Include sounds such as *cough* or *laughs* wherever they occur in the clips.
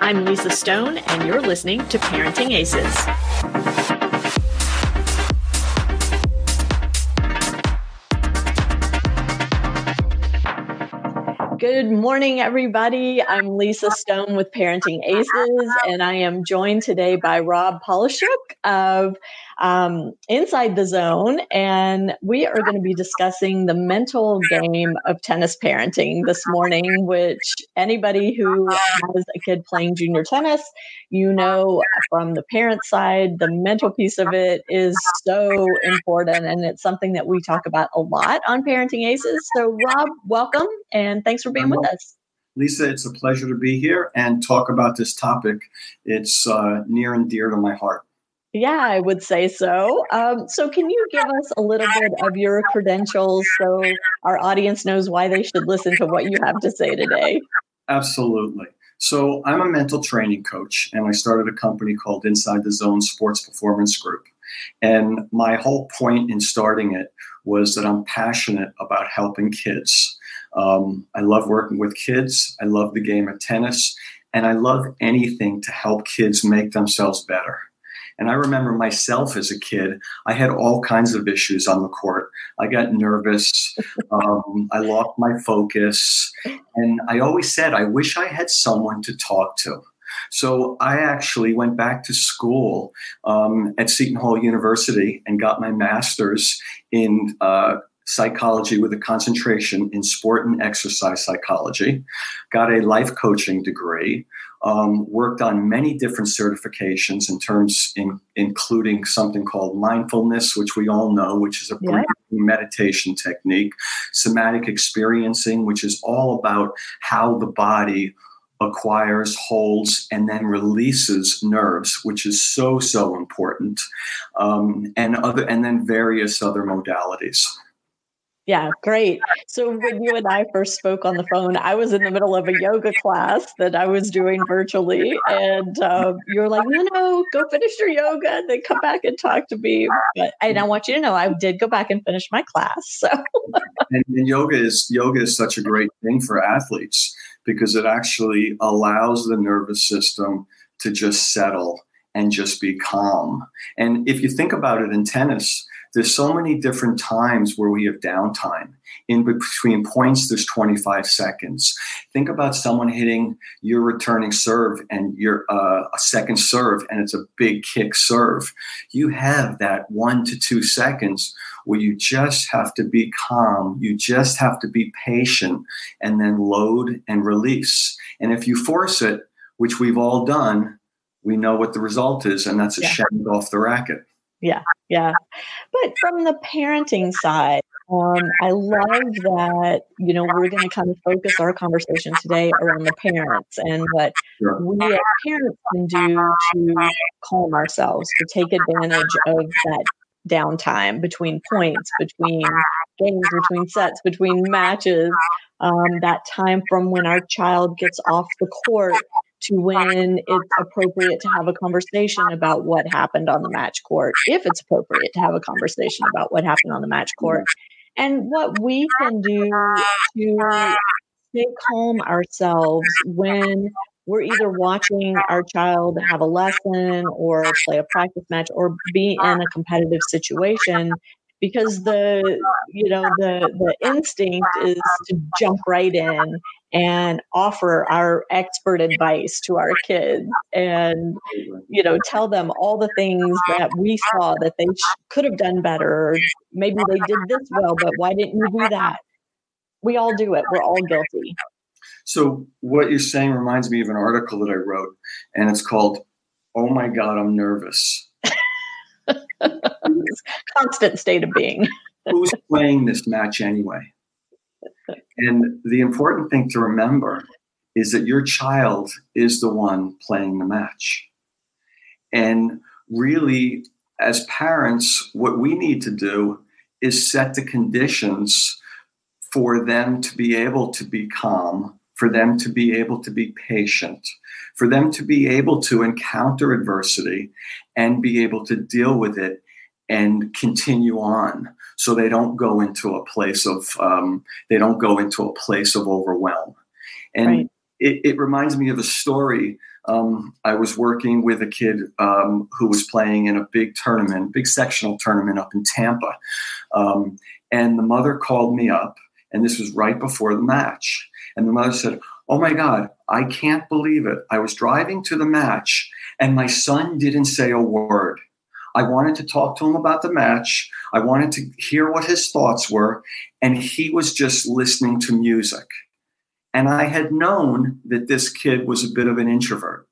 I'm Lisa Stone, and you're listening to Parenting Aces. Good morning, everybody. I'm Lisa Stone with Parenting Aces, and I am joined today by Rob Polishook of um, Inside the Zone. And we are going to be discussing the mental game of tennis parenting this morning, which anybody who has a kid playing junior tennis, you know, from the parent side, the mental piece of it is so important. And it's something that we talk about a lot on Parenting Aces. So, Rob, welcome and thanks for being with us. Lisa, it's a pleasure to be here and talk about this topic. It's uh, near and dear to my heart. Yeah, I would say so. Um, so, can you give us a little bit of your credentials so our audience knows why they should listen to what you have to say today? Absolutely. So, I'm a mental training coach, and I started a company called Inside the Zone Sports Performance Group. And my whole point in starting it was that I'm passionate about helping kids. Um, I love working with kids, I love the game of tennis, and I love anything to help kids make themselves better. And I remember myself as a kid, I had all kinds of issues on the court. I got nervous, *laughs* um, I lost my focus. And I always said, I wish I had someone to talk to. So I actually went back to school um, at Seton Hall University and got my master's in uh, psychology with a concentration in sport and exercise psychology, got a life coaching degree, um, worked on many different certifications in terms in, including something called mindfulness, which we all know, which is a yeah. meditation technique, somatic experiencing, which is all about how the body acquires, holds, and then releases nerves, which is so so important, um, and other, and then various other modalities. Yeah, great. So when you and I first spoke on the phone, I was in the middle of a yoga class that I was doing virtually, and um, you were like, "No, no, go finish your yoga, and then come back and talk to me." But and I want you to know, I did go back and finish my class. So, and, and yoga is yoga is such a great thing for athletes because it actually allows the nervous system to just settle and just be calm. And if you think about it in tennis there's so many different times where we have downtime. In between points, there's 25 seconds. Think about someone hitting your returning serve and your uh, a second serve, and it's a big kick serve. You have that one to two seconds where you just have to be calm. You just have to be patient, and then load and release. And if you force it, which we've all done, we know what the result is, and that's a yeah. shank off the racket. Yeah, yeah. But from the parenting side, um, I love that, you know, we're going to kind of focus our conversation today around the parents and what sure. we as parents can do to calm ourselves, to take advantage of that downtime between points, between games, between sets, between matches, um, that time from when our child gets off the court to when it's appropriate to have a conversation about what happened on the match court, if it's appropriate to have a conversation about what happened on the match court, and what we can do to stay calm ourselves when we're either watching our child have a lesson or play a practice match or be in a competitive situation because the you know the the instinct is to jump right in and offer our expert advice to our kids and you know tell them all the things that we saw that they sh- could have done better. Maybe they did this well but why didn't you do that? We all do it. We're all guilty. So what you're saying reminds me of an article that i wrote and it's called oh my god i'm nervous *laughs* constant state of being who's playing this match anyway and the important thing to remember is that your child is the one playing the match. And really, as parents, what we need to do is set the conditions for them to be able to be calm, for them to be able to be patient, for them to be able to encounter adversity and be able to deal with it and continue on so they don't go into a place of um, they don't go into a place of overwhelm and right. it, it, reminds me of a story um, I was working with a kid um, who was playing in a big tournament, big sectional tournament up in Tampa. Um, and the mother called me up, and this was right before the match. And the mother said, Oh my God, I can't believe it. I was driving to the match, and my son didn't say a word. I wanted to talk to him about the match. I wanted to hear what his thoughts were, and he was just listening to music. And I had known that this kid was a bit of an introvert.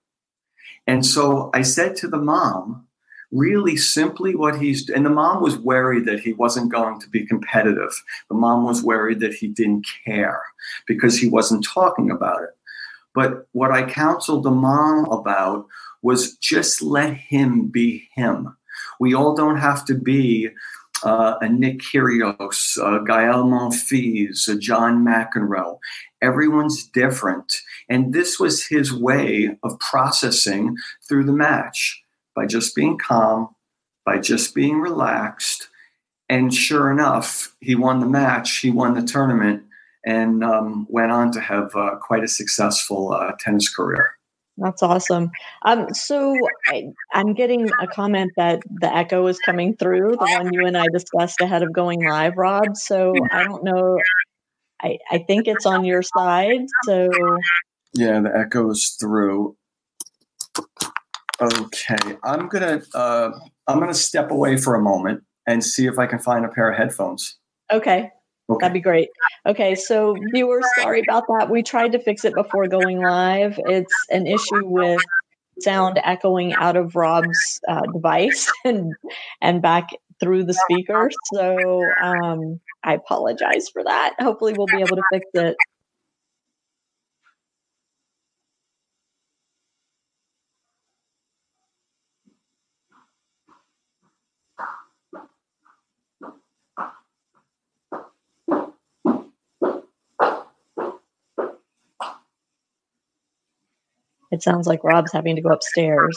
And so I said to the mom, really simply what he's and the mom was worried that he wasn't going to be competitive. The mom was worried that he didn't care because he wasn't talking about it. But what I counseled the mom about was just let him be him. We all don't have to be uh, a Nick Kyrgios, a Gael Monfils, a John McEnroe. Everyone's different. And this was his way of processing through the match by just being calm, by just being relaxed. And sure enough, he won the match, he won the tournament, and um, went on to have uh, quite a successful uh, tennis career. That's awesome. Um, so I, am getting a comment that the echo is coming through, the one you and I discussed ahead of going live, Rob. So I don't know. I, I think it's on your side. So yeah, the echo is through. Okay, I'm gonna uh, I'm gonna step away for a moment and see if I can find a pair of headphones. Okay. Okay. That'd be great. Okay, so viewers, sorry about that. We tried to fix it before going live. It's an issue with sound echoing out of Rob's uh, device *laughs* and and back through the speaker. So um, I apologize for that. Hopefully, we'll be able to fix it It sounds like Rob's having to go upstairs.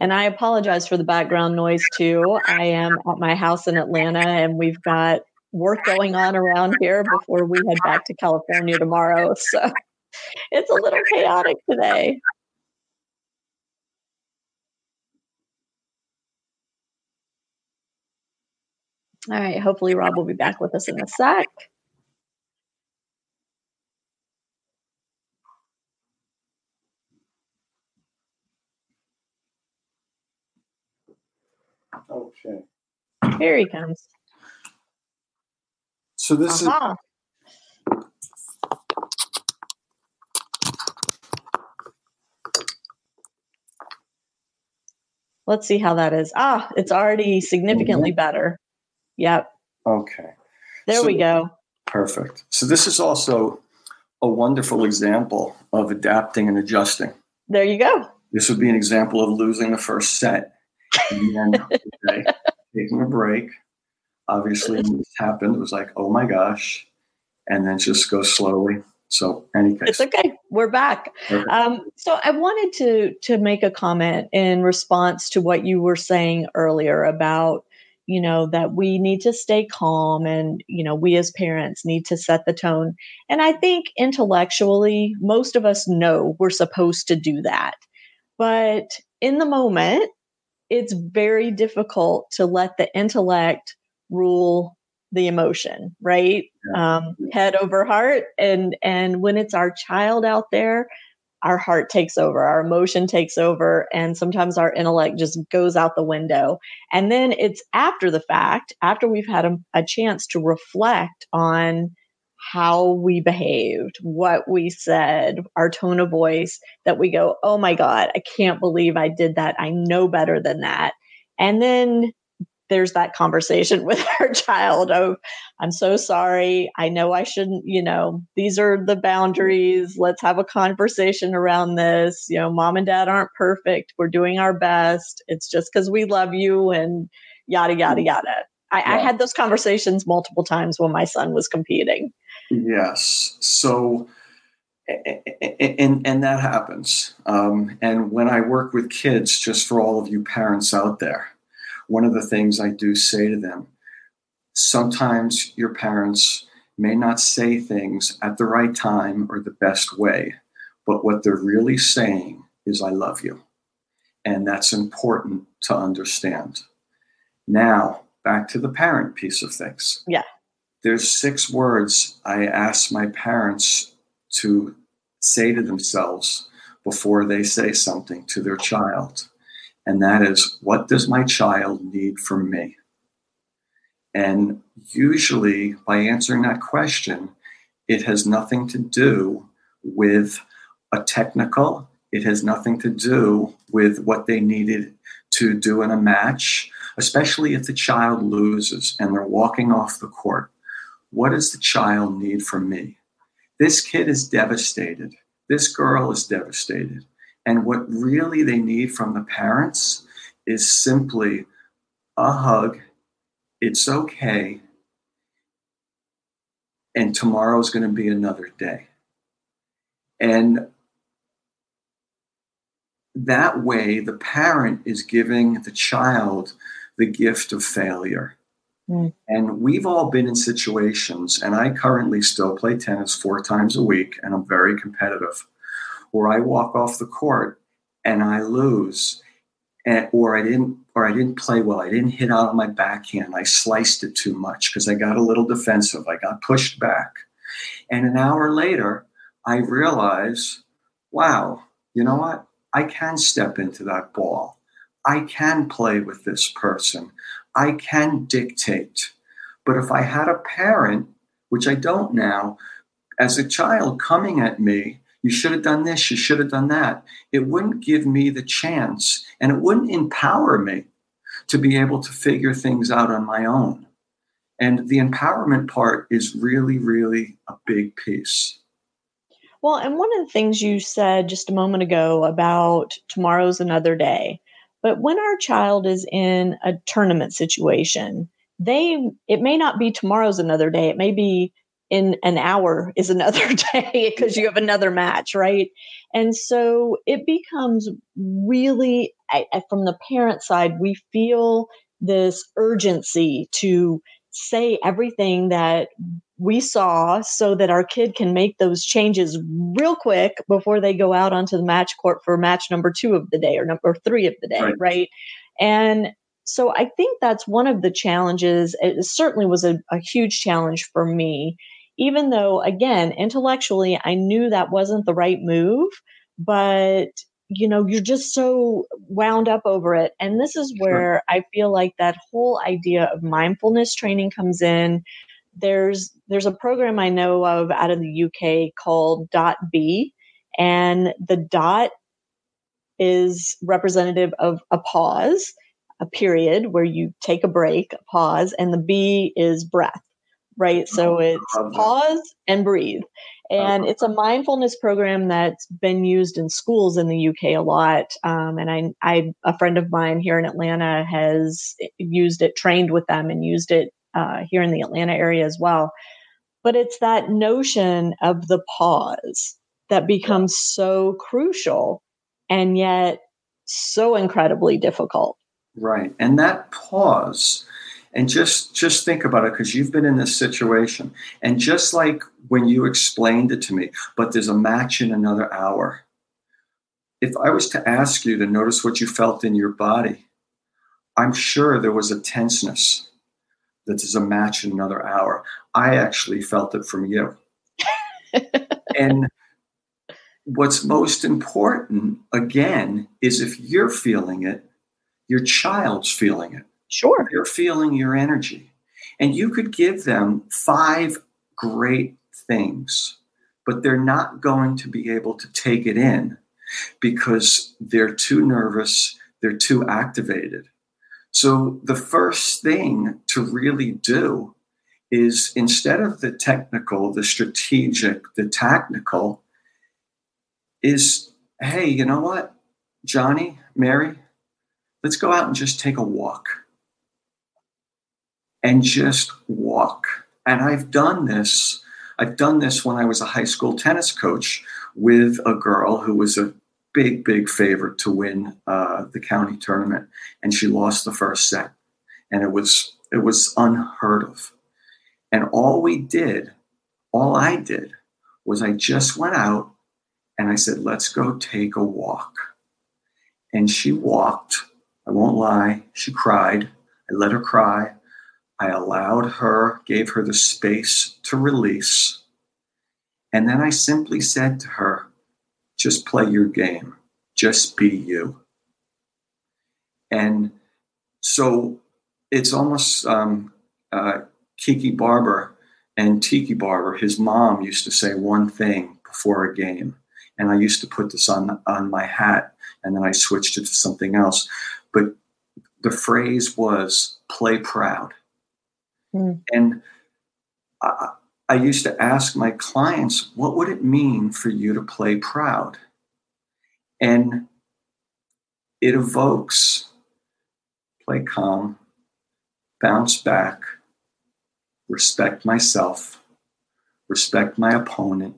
And I apologize for the background noise too. I am at my house in Atlanta and we've got work going on around here before we head back to California tomorrow. *laughs* So it's a little chaotic today. All right. Hopefully, Rob will be back with us in a sec. Okay. Here he comes. So this uh-huh. is. Let's see how that is. Ah, it's already significantly mm-hmm. better. Yep. Okay. There so, we go. Perfect. So this is also a wonderful example of adapting and adjusting. There you go. This would be an example of losing the first set and then *laughs* okay, taking a break. Obviously, when this happened, it was like, oh my gosh, and then just go slowly. So, any case, it's okay. We're back. Um, so, I wanted to to make a comment in response to what you were saying earlier about you know that we need to stay calm and you know we as parents need to set the tone and i think intellectually most of us know we're supposed to do that but in the moment it's very difficult to let the intellect rule the emotion right yeah. um, head over heart and and when it's our child out there our heart takes over our emotion takes over and sometimes our intellect just goes out the window and then it's after the fact after we've had a, a chance to reflect on how we behaved, what we said, our tone of voice, that we go, oh my God, I can't believe I did that. I know better than that. And then there's that conversation *laughs* with our child of, I'm so sorry. I know I shouldn't, you know, these are the boundaries. Let's have a conversation around this. You know, mom and dad aren't perfect. We're doing our best. It's just because we love you and yada, yada, mm. yada. I, yeah. I had those conversations multiple times when my son was competing. Yes. So, and and that happens. Um, and when I work with kids, just for all of you parents out there, one of the things I do say to them: sometimes your parents may not say things at the right time or the best way, but what they're really saying is, I love you. And that's important to understand. Now, back to the parent piece of things. Yeah. There's six words I ask my parents to say to themselves before they say something to their child. And that is, what does my child need from me? And usually, by answering that question, it has nothing to do with a technical, it has nothing to do with what they needed to do in a match, especially if the child loses and they're walking off the court. What does the child need from me? This kid is devastated. This girl is devastated. And what really they need from the parents is simply a hug. It's okay. And tomorrow's going to be another day. And that way, the parent is giving the child the gift of failure. Mm. And we've all been in situations, and I currently still play tennis four times a week, and I'm very competitive, where I walk off the court and I lose, and, or I didn't, or I didn't play well. I didn't hit out on my backhand. I sliced it too much because I got a little defensive. I got pushed back, and an hour later, I realize, wow, you know what? I can step into that ball. I can play with this person. I can dictate. But if I had a parent, which I don't now, as a child coming at me, you should have done this, you should have done that, it wouldn't give me the chance and it wouldn't empower me to be able to figure things out on my own. And the empowerment part is really, really a big piece. Well, and one of the things you said just a moment ago about tomorrow's another day, but when our child is in a tournament situation, they it may not be tomorrow's another day. It may be in an hour is another *laughs* day because you have another match, right? And so it becomes really I, from the parent side, we feel this urgency to say everything that we saw so that our kid can make those changes real quick before they go out onto the match court for match number two of the day or number three of the day, right? right? And so I think that's one of the challenges. It certainly was a, a huge challenge for me, even though, again, intellectually, I knew that wasn't the right move, but you know you're just so wound up over it and this is where sure. i feel like that whole idea of mindfulness training comes in there's there's a program I know of out of the UK called Dot B, and the dot is representative of a pause, a period where you take a break, a pause, and the B is breath, right? So oh, it's pause and breathe. And it's a mindfulness program that's been used in schools in the UK a lot. Um, and I, I, a friend of mine here in Atlanta has used it, trained with them, and used it uh, here in the Atlanta area as well. But it's that notion of the pause that becomes so crucial and yet so incredibly difficult. Right. And that pause, and just just think about it because you've been in this situation. And just like when you explained it to me, but there's a match in another hour. If I was to ask you to notice what you felt in your body, I'm sure there was a tenseness that is a match in another hour. I actually felt it from you. *laughs* and what's most important, again, is if you're feeling it, your child's feeling it. Sure. You're feeling your energy. And you could give them five great things, but they're not going to be able to take it in because they're too nervous, they're too activated. So the first thing to really do is instead of the technical, the strategic, the tactical, is hey, you know what, Johnny, Mary, let's go out and just take a walk. And just walk. And I've done this. I've done this when I was a high school tennis coach with a girl who was a big, big favorite to win uh, the county tournament, and she lost the first set, and it was it was unheard of. And all we did, all I did, was I just went out And I said, let's go take a walk. And she walked. I won't lie, she cried. I let her cry. I allowed her, gave her the space to release. And then I simply said to her, just play your game, just be you. And so it's almost um, uh, Kiki Barber and Tiki Barber, his mom used to say one thing before a game. And I used to put this on, on my hat and then I switched it to something else. But the phrase was play proud. Mm. And I, I used to ask my clients, what would it mean for you to play proud? And it evokes play calm, bounce back, respect myself, respect my opponent,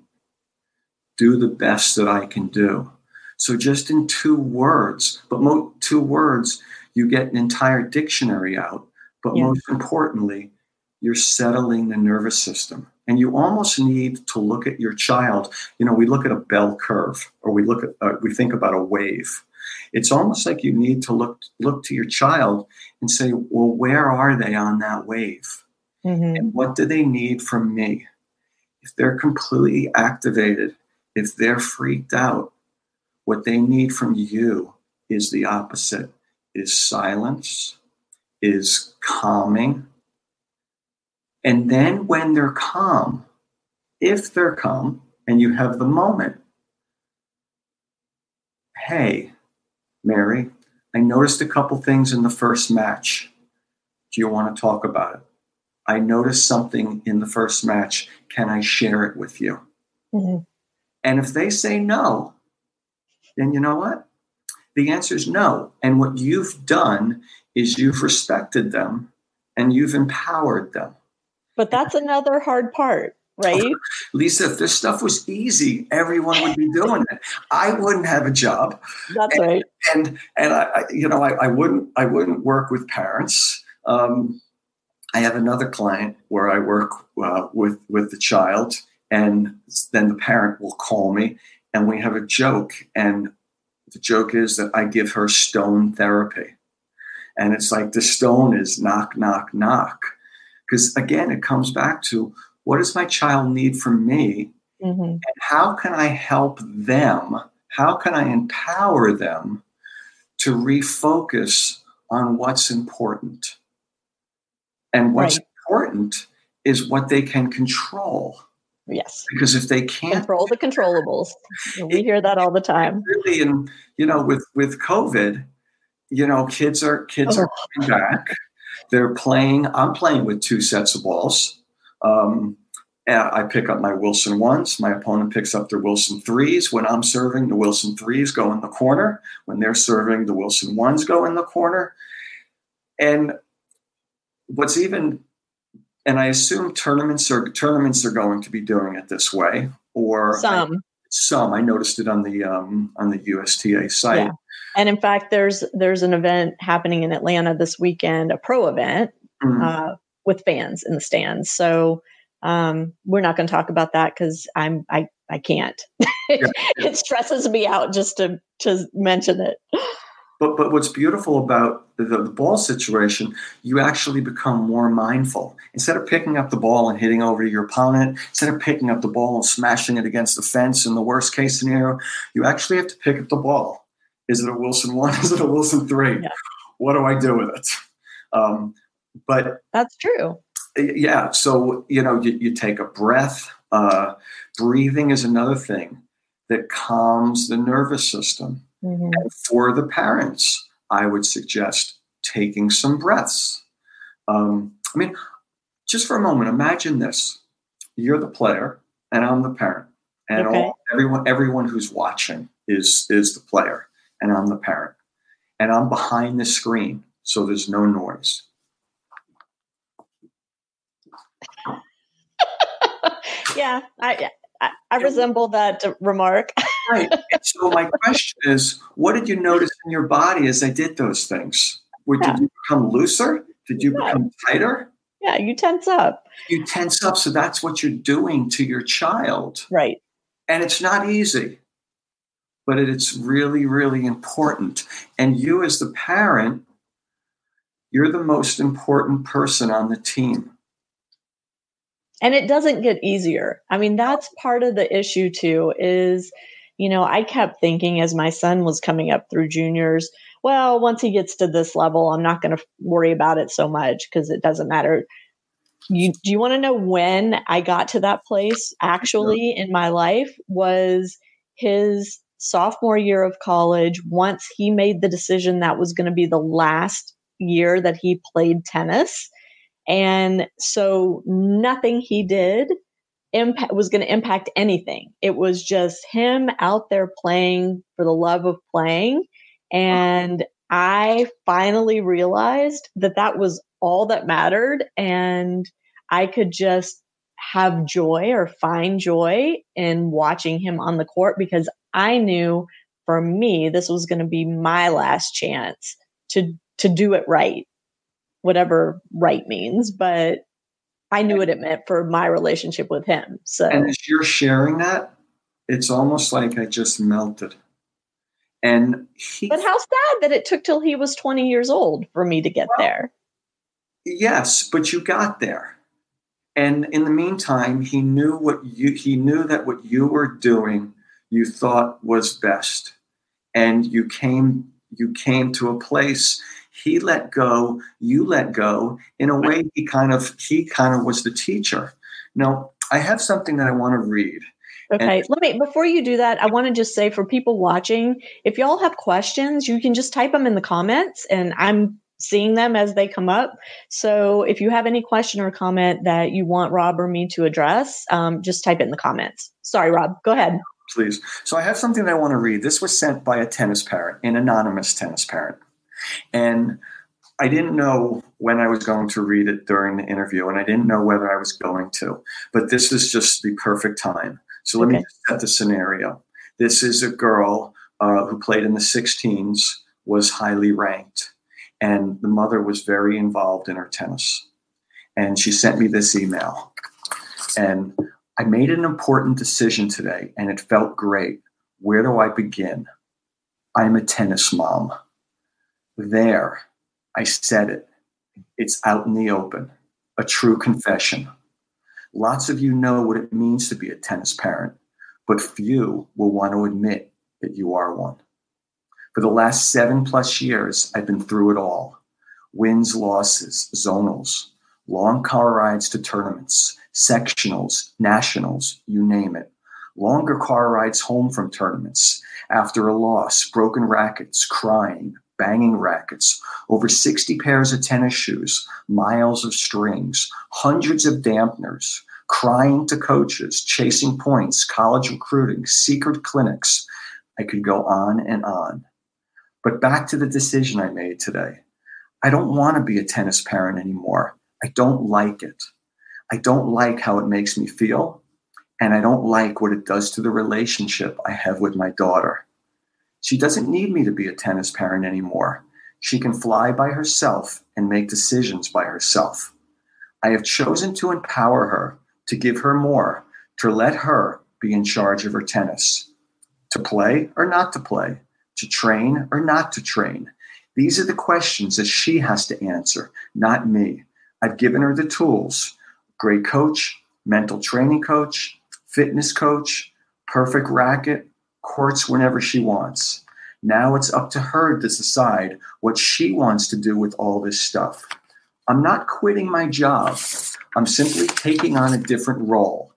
do the best that I can do. So, just in two words, but mo- two words, you get an entire dictionary out. But yeah. most importantly, you're settling the nervous system. And you almost need to look at your child. You know, we look at a bell curve, or we look at, uh, we think about a wave. It's almost like you need to look look to your child and say, well, where are they on that wave? Mm-hmm. And what do they need from me? If they're completely activated, if they're freaked out, what they need from you is the opposite is silence, is calming. And then when they're calm, if they're calm and you have the moment, hey, Mary, I noticed a couple things in the first match. Do you want to talk about it? I noticed something in the first match. Can I share it with you? Mm-hmm. And if they say no, then you know what? The answer is no. And what you've done is you've respected them and you've empowered them. But that's another hard part, right? *laughs* Lisa, if this stuff was easy, everyone would be doing it. I wouldn't have a job. That's and, right. And and I, you know, I, I wouldn't I wouldn't work with parents. Um, I have another client where I work uh, with with the child, and then the parent will call me and we have a joke. And the joke is that I give her stone therapy. And it's like the stone is knock, knock, knock. Because again, it comes back to what does my child need from me? Mm-hmm. And how can I help them? How can I empower them to refocus on what's important? And what's right. important is what they can control. Yes. Because if they can't control the controllables, *laughs* we hear that all the time. Really, and you know, with with COVID, you know, kids are kids oh. are coming back. They're playing. I'm playing with two sets of balls. Um, I pick up my Wilson ones. My opponent picks up their Wilson threes. When I'm serving, the Wilson threes go in the corner. When they're serving, the Wilson ones go in the corner. And what's even and I assume tournaments are tournaments are going to be doing it this way, or some. Some I noticed it on the um, on the USTA site. Yeah. And in fact, there's there's an event happening in Atlanta this weekend, a pro event mm-hmm. uh, with fans in the stands. So um, we're not going to talk about that because I'm I I can't. *laughs* Yeah. it stresses me out just to to mention it. But but what's beautiful about the, the, ball situation, you actually become more mindful. Instead of picking up the ball and hitting over to your opponent, instead of picking up the ball and smashing it against the fence in the worst case scenario, you actually have to pick up the ball. Is it a Wilson one? *laughs* Is it a Wilson three? Yeah. What do I do with it? Um, but that's true. Yeah. So you know, you, you take a breath. Uh, breathing is another thing that calms the nervous system Mm-hmm. For the parents, I would suggest taking some breaths. Um, I mean, just for a moment, imagine this: you're the player, and I'm the parent, and okay. all, everyone everyone who's watching is is the player, and I'm the parent, and I'm behind the screen, so there's no noise. *laughs* yeah, I I, I resemble that remark. *laughs* right. So my question is, what did you notice in your body as I did those things? Or yeah. Did you become looser? Did you yeah. become tighter? Yeah, you tense up. You tense up. So that's what you're doing to your child. Right. And it's not easy. but it's really, really important. And you, as the parent, you're the most important person on the team. And it doesn't get easier. I mean, that's part of the issue too, is, you know, I kept thinking as my son was coming up through juniors, well, once he gets to this level, I'm not going to worry about it so much because it doesn't matter. You, do you want to know when I got to that place actually in my life? Was his sophomore year of college, once he made the decision that was going to be the last year that he played tennis. And so nothing he did impact was going to impact anything. It was just him out there playing for the love of playing. And I finally realized that that was all that mattered. And I could just have joy or find joy in watching him on the court because I knew for me, this was going to be my last chance to, to do it right, whatever right means. But I knew what it meant for my relationship with him. So, and as you're sharing that, it's almost like I just melted. And he, but how sad that it took till he was 20 years old for me to get well, there. Yes, but you got there. And in the meantime, he knew what you he knew that what you were doing you thought was best. And you came you came to a place he let go, you let go. In a way, he kind of he kind of was the teacher. Now, I have something that I want to read. Okay, and- let me before you do that, I want to just say for people watching, if y'all have questions, you can just type them in the comments and I'm seeing them as they come up. So if you have any question or comment that you want Rob or me to address, um, just type it in the comments. Sorry, Rob, go ahead. Please. So I have something that I want to read. This was sent by a tennis parent, an anonymous tennis parent. And I didn't know when I was going to read it during the interview, and I didn't know whether I was going to. But this is just the perfect time. So let okay. me set the scenario. This is a girl uh, who played in the 16s, was highly ranked, and the mother was very involved in her tennis. And she sent me this email. And I made an important decision today, and it felt great. Where do I begin? I'm a tennis mom. There, I said it. It's out in the open, a true confession. Lots of you know what it means to be a tennis parent, but few will want to admit that you are one. For the last seven plus years, I've been through it all wins, losses, zonals, long car rides to tournaments, sectionals, nationals, you name it. Longer car rides home from tournaments after a loss, broken rackets, crying, banging rackets, over 60 pairs of tennis shoes, miles of strings, hundreds of dampeners, crying to coaches, chasing points, college recruiting, secret clinics. I could go on and on. But back to the decision I made today. I don't want to be a tennis parent anymore. I don't like it. I don't like how it makes me feel. And I don't like what it does to the relationship I have with my daughter. She doesn't need me to be a tennis parent anymore. She can fly by herself and make decisions by herself. I have chosen to empower her, to give her more, to let her be in charge of her tennis, to play or not to play, to train or not to train. These are the questions that she has to answer, not me. I've given her the tools great coach, mental training coach, fitness coach, perfect racket, courts whenever she wants. Now it's up to her to decide what she wants to do with all this stuff. I'm not quitting my job. I'm simply taking on a different role.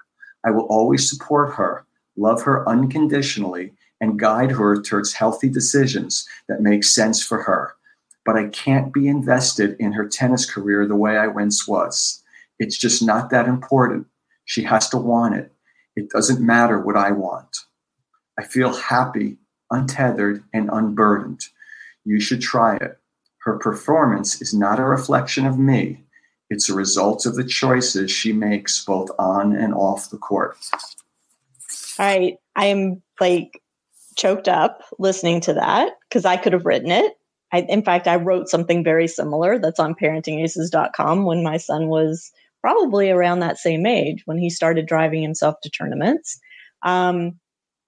I will always support her, love her unconditionally, and guide her towards healthy decisions that make sense for her. But I can't be invested in her tennis career the way I once was. It's just not that important. She has to want it. It doesn't matter what I want. I feel happy, untethered, and unburdened. You should try it. Her performance is not a reflection of me, it's a result of the choices she makes both on and off the court. All right. I am like choked up listening to that because I could have written it. I, in fact, I wrote something very similar that's on parentingaces.com when my son was probably around that same age when he started driving himself to tournaments. Um,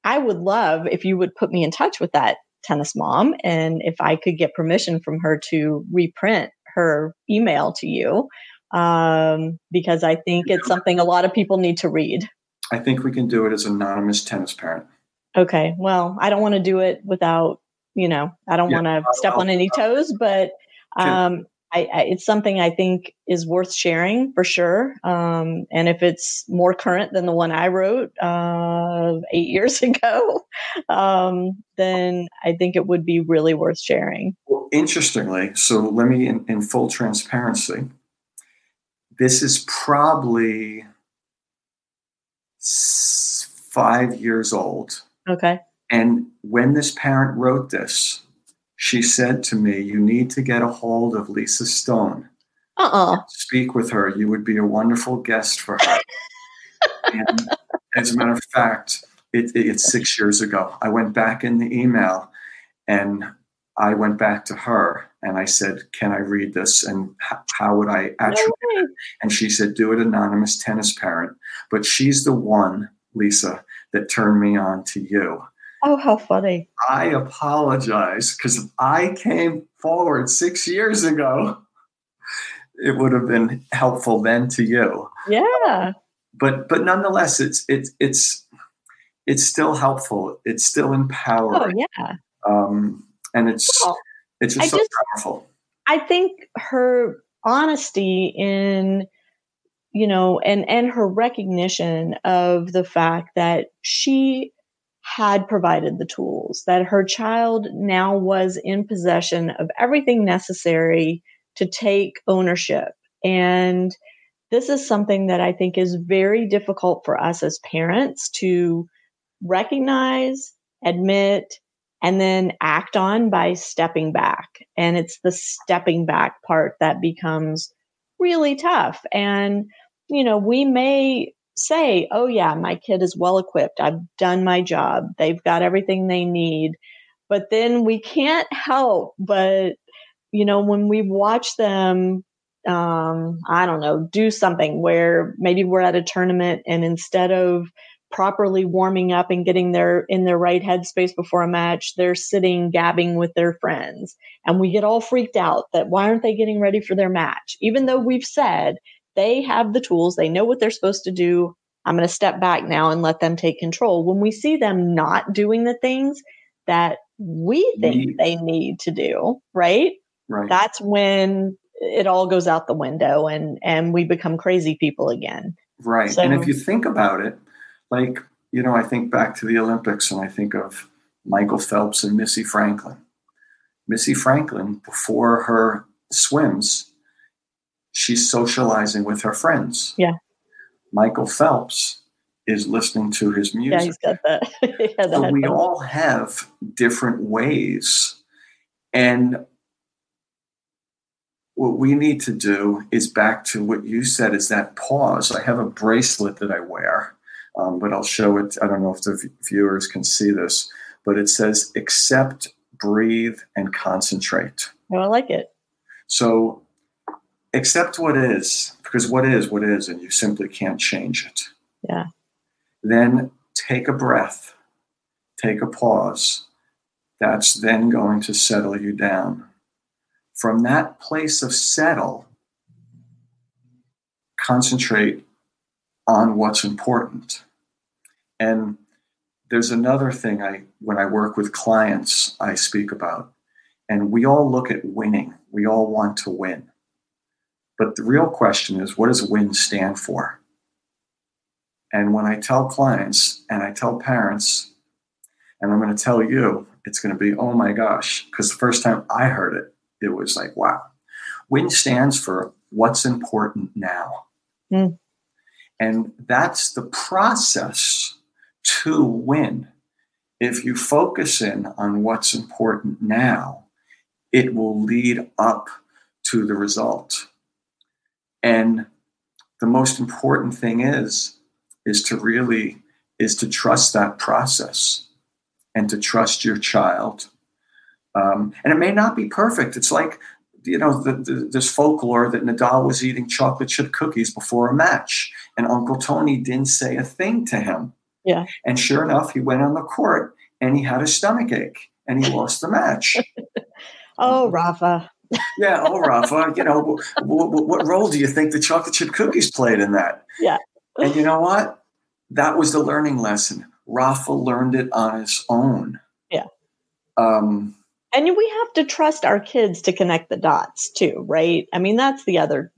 I would love if you would put me in touch with that tennis mom and if I could get permission from her to reprint her email to you um, because I think it's something a lot of people need to read. I think we can do it as anonymous tennis parent. Okay. Well, I don't want to do it without, you know, I don't yeah, want to step on any toes, but um, I, I, it's something I think is worth sharing for sure. Um, and if it's more current than the one I wrote uh, eight *laughs* years ago, um, then I think it would be really worth sharing. Well, interestingly, so let me, in, in full transparency, this is probably five years old. Okay. And when this parent wrote this, she said to me, You need to get a hold of Lisa Stone. Uh-uh. Speak with her. You would be a wonderful guest for her. and as a matter of fact, it, it, it's six years ago. I went back in the email and I went back to her and I said, Can I read this? And h- how would I attribute no? And she said, Do it anonymous tennis parent. But she's the one, Lisa, that turned me on to you. Oh, how funny. I apologize because if I came forward six years ago. It would have been helpful then to you. Yeah. But but nonetheless, it's it's it's it's still helpful. It's still empowering. Oh yeah. Um, and it's well, it's just I so just, powerful. I think her honesty in you know and and her recognition of the fact that she had provided the tools, that her child now was in possession of everything necessary to take ownership. And this is something that I think is very difficult for us as parents to recognize, admit, and then act on by stepping back. And it's the stepping back part that becomes really tough. And, you know, we may say, oh, yeah, my kid is well equipped. I've done my job. They've got everything they need. But then we can't help but, you know, when we watch them, um, I don't know, do something where maybe we're at a tournament and instead of properly warming up and getting their in their right headspace before a match they're sitting gabbing with their friends and we get all freaked out that why aren't they getting ready for their match even though we've said they have the tools, they know what they're supposed to do. I'm going to step back now and let them take control. When we see them not doing the things that we think they need to do, right? Right. That's when it all goes out the window and and we become crazy people again. Right. So, and if you think about it, like, you know, I think back to the Olympics and I think of Michael Phelps and Missy Franklin. Missy Franklin, before her swims, she's socializing with her friends. Yeah. Michael Phelps is listening to his music. Yeah, he's got that. *laughs* yeah, so we all have different ways. And what we need to do is back to what you said is that pause. I have a bracelet that I wear, um, but I'll show it. I don't know if the viewers can see this, but it says accept, breathe, and concentrate. Oh, I like it. So accept what is, because what is, what is, and you simply can't change it. Yeah. Then take a breath, take a pause. That's then going to settle you down. From that place of settle, concentrate on what's important. And there's another thing I when I work with clients I speak about. And we all look at winning. We all want to win. But the real question is what does WIN stand for? And when I tell clients and I tell parents, and I'm going to tell you, it's going to be, oh my gosh, because the first time I heard it, it was like, wow. WIN stands for what's important now. Mm. And that's the process to win. If you focus in on what's important now, it will lead up to the result. And the most important thing is, is to really, is to trust that process and to trust your child. Um, and it may not be perfect. It's like, you know, the, the, this folklore that Nadal was eating chocolate chip cookies before a match, and Uncle Tony didn't say a thing to him. Yeah. And sure enough, he went on the court and he had a stomach ache and he lost the match. *laughs* oh, Rafa. Yeah. Oh, Rafa, you know, what, what, what role do you think the chocolate chip cookies played in that? Yeah. And you know what? That was the learning lesson. Rafa learned it on his own. Yeah. Um, and we have to trust our kids to connect the dots too, right? I mean, that's the other,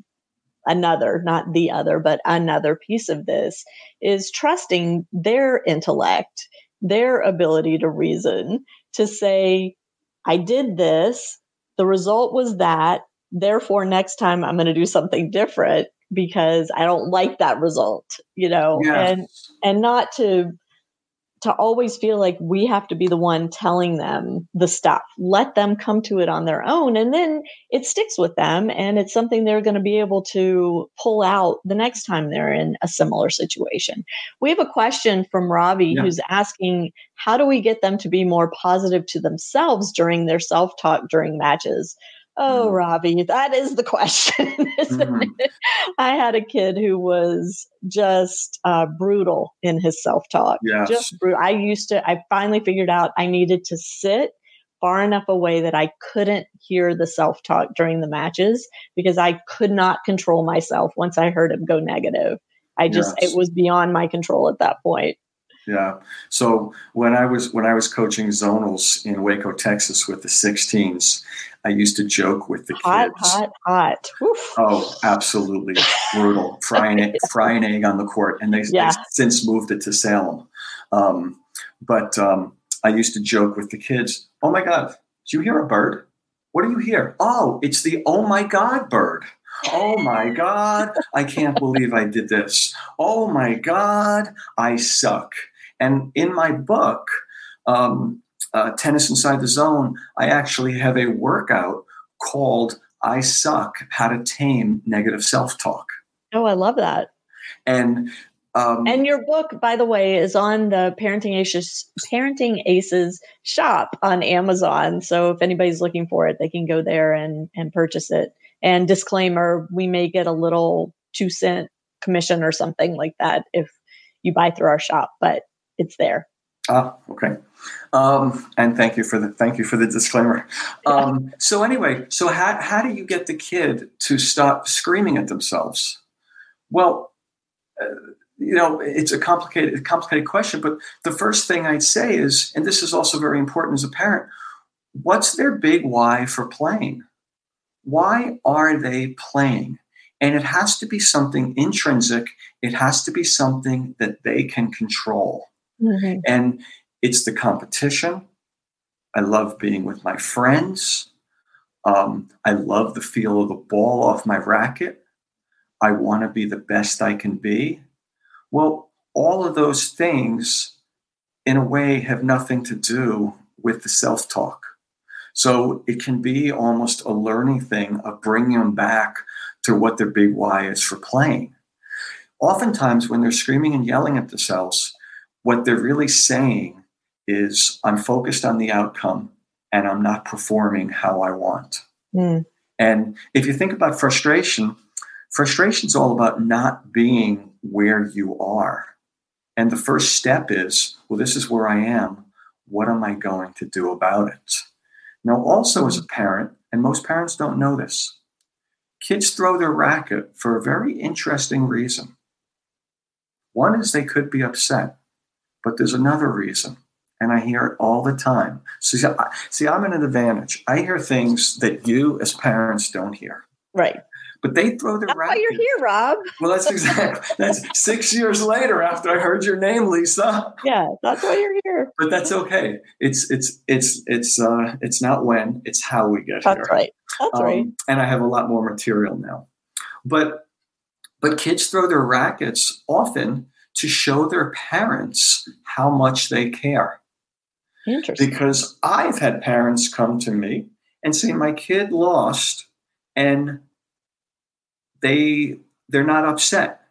another, not the other, but another piece of this is trusting their intellect, their ability to reason, to say, I did this, the result was that, therefore, next time I'm going to do something different because I don't like that result, you know, yes. and and not to to always feel like we have to be the one telling them the stuff. Let them come to it on their own. And then it sticks with them and it's something they're going to be able to pull out the next time they're in a similar situation. We have a question from Ravi yeah. who's asking how do we get them to be more positive to themselves during their self talk during matches? Oh, mm. Robbie, that is the question. *laughs* Mm-hmm. I had a kid who was just uh, brutal in his self talk. Yes. Just brutal. I used to, I finally figured out I needed to sit far enough away that I couldn't hear the self talk during the matches because I could not control myself once I heard him go negative. I just, yes. it was beyond my control at that point. Yeah. So when I was when I was coaching zonals in Waco, Texas, with the 16s, I used to joke with the hot, kids. Hot, hot, hot. Oh, absolutely brutal. frying egg, frying egg on the court, and they, yeah. they since moved it to Salem. Um, but um, I used to joke with the kids. Oh my God, do you hear a bird? What do you hear? Oh, it's the oh my God bird. Oh my God, I can't believe I did this. Oh my God, I suck. And in my book, um, uh, Tennis Inside the Zone, I actually have a workout called I Suck How to Tame Negative Self Talk. Oh, I love that. And um, and your book, by the way, is on the Parenting Aces Parenting Aces shop on Amazon. So if anybody's looking for it, they can go there and and purchase it. And disclaimer: we may get a little two cent commission or something like that if you buy through our shop, but it's there. Ah, okay. Um, and thank you for the thank you for the disclaimer. Um, so anyway, so how how do you get the kid to stop screaming at themselves? Well, uh, you know, it's a complicated complicated question, but the first thing I'd say is, and this is also very important as a parent, what's their big why for playing? Why are they playing? And it has to be something intrinsic. It has to be something that they can control. Mm-hmm. And it's the competition. I love being with my friends. Um, I love the feel of the ball off my racket. I want to be the best I can be. Well, all of those things, in a way, have nothing to do with the self talk. So it can be almost a learning thing of bringing them back to what their big why is for playing. Oftentimes, when they're screaming and yelling at themselves, what they're really saying is, I'm focused on the outcome and I'm not performing how I want. Mm. And if you think about frustration, frustration is all about not being where you are. And the first step is, well, this is where I am. What am I going to do about it? Now, also as a parent, and most parents don't know this, kids throw their racket for a very interesting reason. One is they could be upset. But there's another reason, and I hear it all the time. So, see, I'm at an advantage. I hear things that you, as parents, don't hear. Right. But they throw their. That's why you're here, Rob. Well, that's exactly. that's six years later after I heard your name, Lisa. Yeah, that's why you're here. But that's okay. It's it's it's it's uh it's not when, it's how we get that's here. That's right. That's um, right. And I have a lot more material now, but but kids throw their rackets often to show their parents how much they care. Interesting. Because I've had parents come to me and say, My kid lost, and they they're not upset.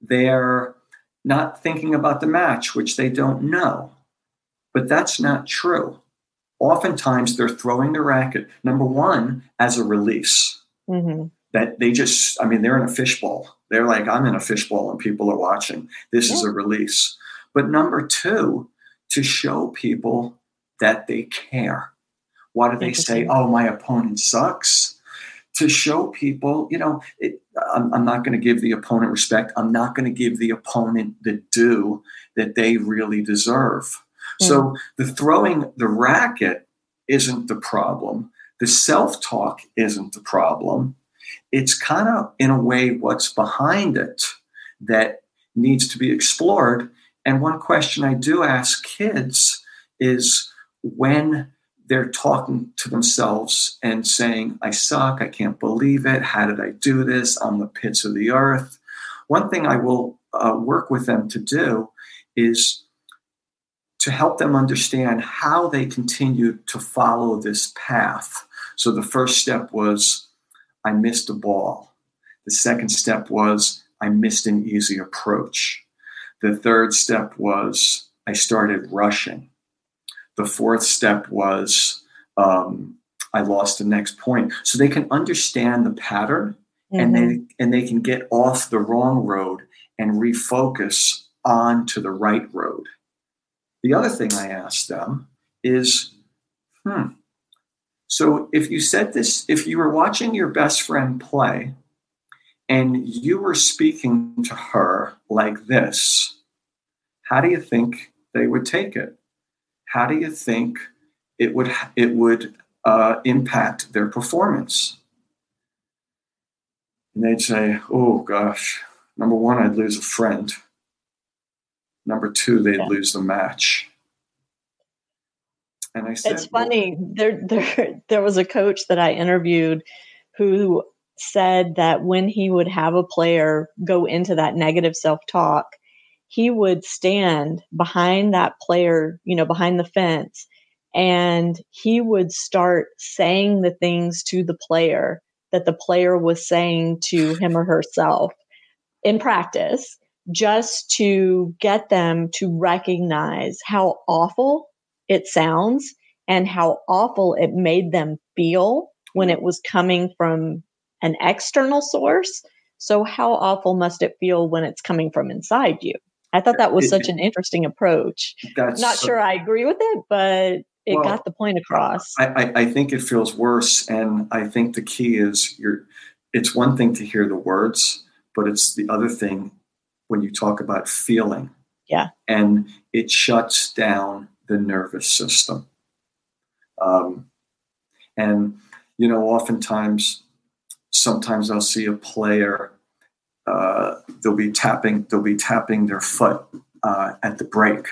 They're not thinking about the match, which they don't know. But that's not true. Oftentimes they're throwing the racket, number one, as a release. Mm-hmm. That they just, I mean, they're in a fishbowl they're like, I'm in a fishbowl and people are watching. This yeah. is a release. But number two, to show people that they care. Why do they say, oh, my opponent sucks? To show people, you know, it, I'm, I'm not going to give the opponent respect. I'm not going to give the opponent the due that they really deserve. Mm. So the throwing the racket isn't the problem. The self talk isn't the problem. It's kind of, in a way, what's behind it that needs to be explored. And one question I do ask kids is when they're talking to themselves and saying, I suck, I can't believe it, how did I do this? I'm the pits of the earth. One thing I will uh, work with them to do is to help them understand how they continue to follow this path. So the first step was, I missed a ball. The second step was, I missed an easy approach. The third step was, I started rushing. The fourth step was um, I lost the next point. So they can understand the pattern mm-hmm. and they mm-hmm. and they can get off the wrong road and refocus on to the right road. The other thing I asked them is, hmm. So if you said this, if you were watching your best friend play and you were speaking to her like this, how do you think they would take it? how do you think it would it would uh, impact their performance? And they'd say, "Oh gosh, number one, I'd lose a friend. Number two, they'd yeah. lose the match." And I said, "It's funny. Well, there, there, *laughs* there was a coach that I interviewed who said that when he would have a player go into that negative self-talk, he would stand behind that player, you know, behind the fence, and he would start saying the things to the player that the player was saying to him or herself in practice, just to get them to recognize how awful it sounds and how awful it made them feel when it was coming from an external source. So, how awful must it feel when it's coming from inside you? I thought that was such an interesting approach. Not so, sure I agree with it, but it well, got the point across. I, I, I, think it feels worse, and I think the key is you're. It's one thing to hear the words, but it's the other thing when you talk about feeling. Yeah, and it shuts down the nervous system. Um, and you know, oftentimes, sometimes I'll see a player uh, they'll be tapping they'll be tapping their foot uh, at the break,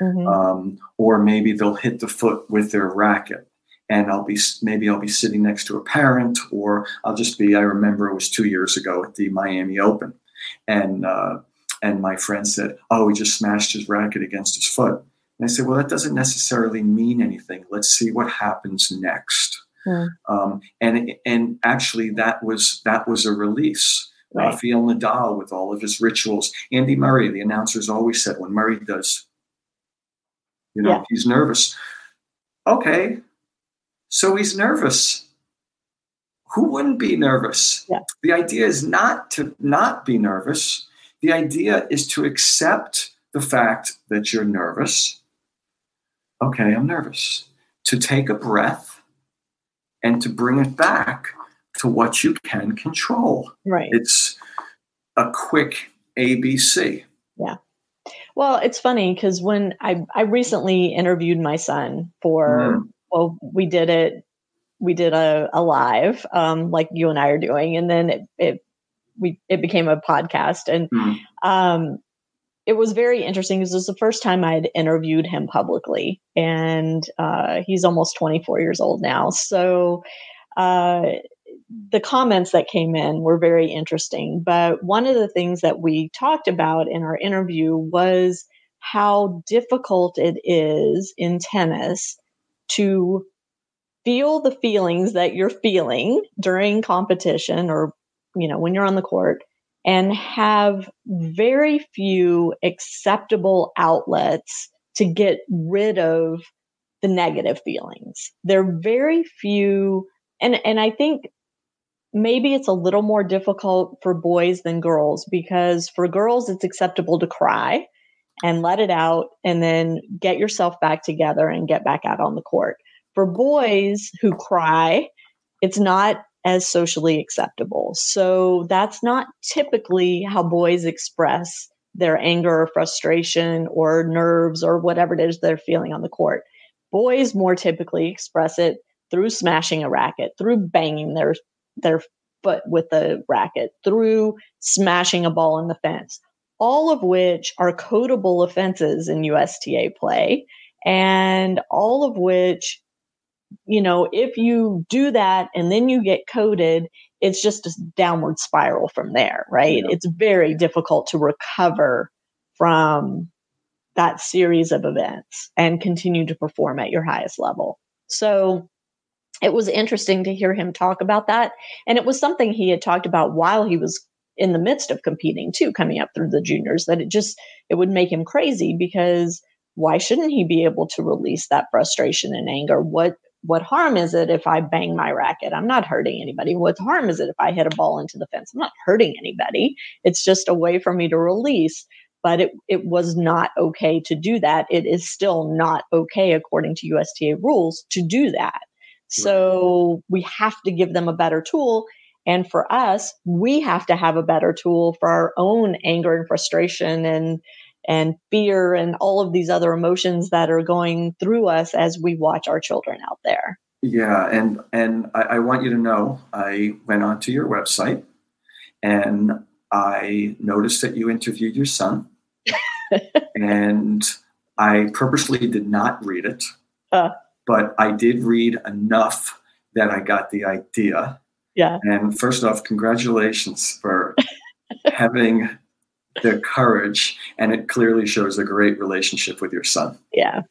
mm-hmm. um, or maybe they'll hit the foot with their racket. And I'll be maybe I'll be sitting next to a parent, or I'll just be. I remember it was two years ago at the Miami Open, and uh, and my friend said, "Oh, he just smashed his racket against his foot." And I said, "Well, that doesn't necessarily mean anything. Let's see what happens next." Mm. Um, and and actually, that was that was a release Right. Rafael Nadal with all of his rituals. Andy Murray, the announcers always said when Murray does, you know, yeah. he's nervous. Okay, so he's nervous. Who wouldn't be nervous? Yeah. The idea is not to not be nervous. The idea is to accept the fact that you're nervous. Okay, I'm nervous. To take a breath and to bring it back to what you can control. Right. It's a quick ABC. Yeah. Well, it's funny because when I I recently interviewed my son for mm-hmm. well, we did it we did a, a live um, like you and I are doing, and then it, it we it became a podcast, and mm-hmm. um, it was very interesting because it was the first time I'd interviewed him publicly, and uh, he's almost 24 years old now. So uh, the comments that came in were very interesting. But one of the things that we talked about in our interview was how difficult it is in tennis to feel the feelings that you're feeling during competition or you know when you're on the court and have very few acceptable outlets to get rid of the negative feelings. There are very few and and I think maybe it's a little more difficult for boys than girls because for girls it's acceptable to cry and let it out and then get yourself back together and get back out on the court. For boys who cry, it's not as socially acceptable. So that's not typically how boys express their anger or frustration or nerves or whatever it is they're feeling on the court. Boys more typically express it through smashing a racket, through banging their their foot with the racket, through smashing a ball in the fence, all of which are codable offenses in USTA play, and all of which, you know, if you do that and then you get coded, it's just a downward spiral from there, right? Yeah. It's very difficult to recover from that series of events and continue to perform at your highest level. So it was interesting to hear him talk about that. And it was something he had talked about while he was in the midst of competing too, coming up through the juniors, that it just it would make him crazy because why shouldn't he be able to release that frustration and anger? What what harm is it if I bang my racket? I'm not hurting anybody. What harm is it if I hit a ball into the fence? I'm not hurting anybody. It's just a way for me to release. But it, it was not okay to do that. It is still not okay, according to USTA rules, to do that. So we have to give them a better tool. And for us, we have to have a better tool for our own anger and frustration and and fear and all of these other emotions that are going through us as we watch our children out there. Yeah, and and I, I want you to know I went onto your website and I noticed that you interviewed your son. *laughs* and I purposely did not read it. Uh but I did read enough that I got the idea. Yeah. And first off, congratulations for *laughs* having the courage, and it clearly shows a great relationship with your son. Yeah.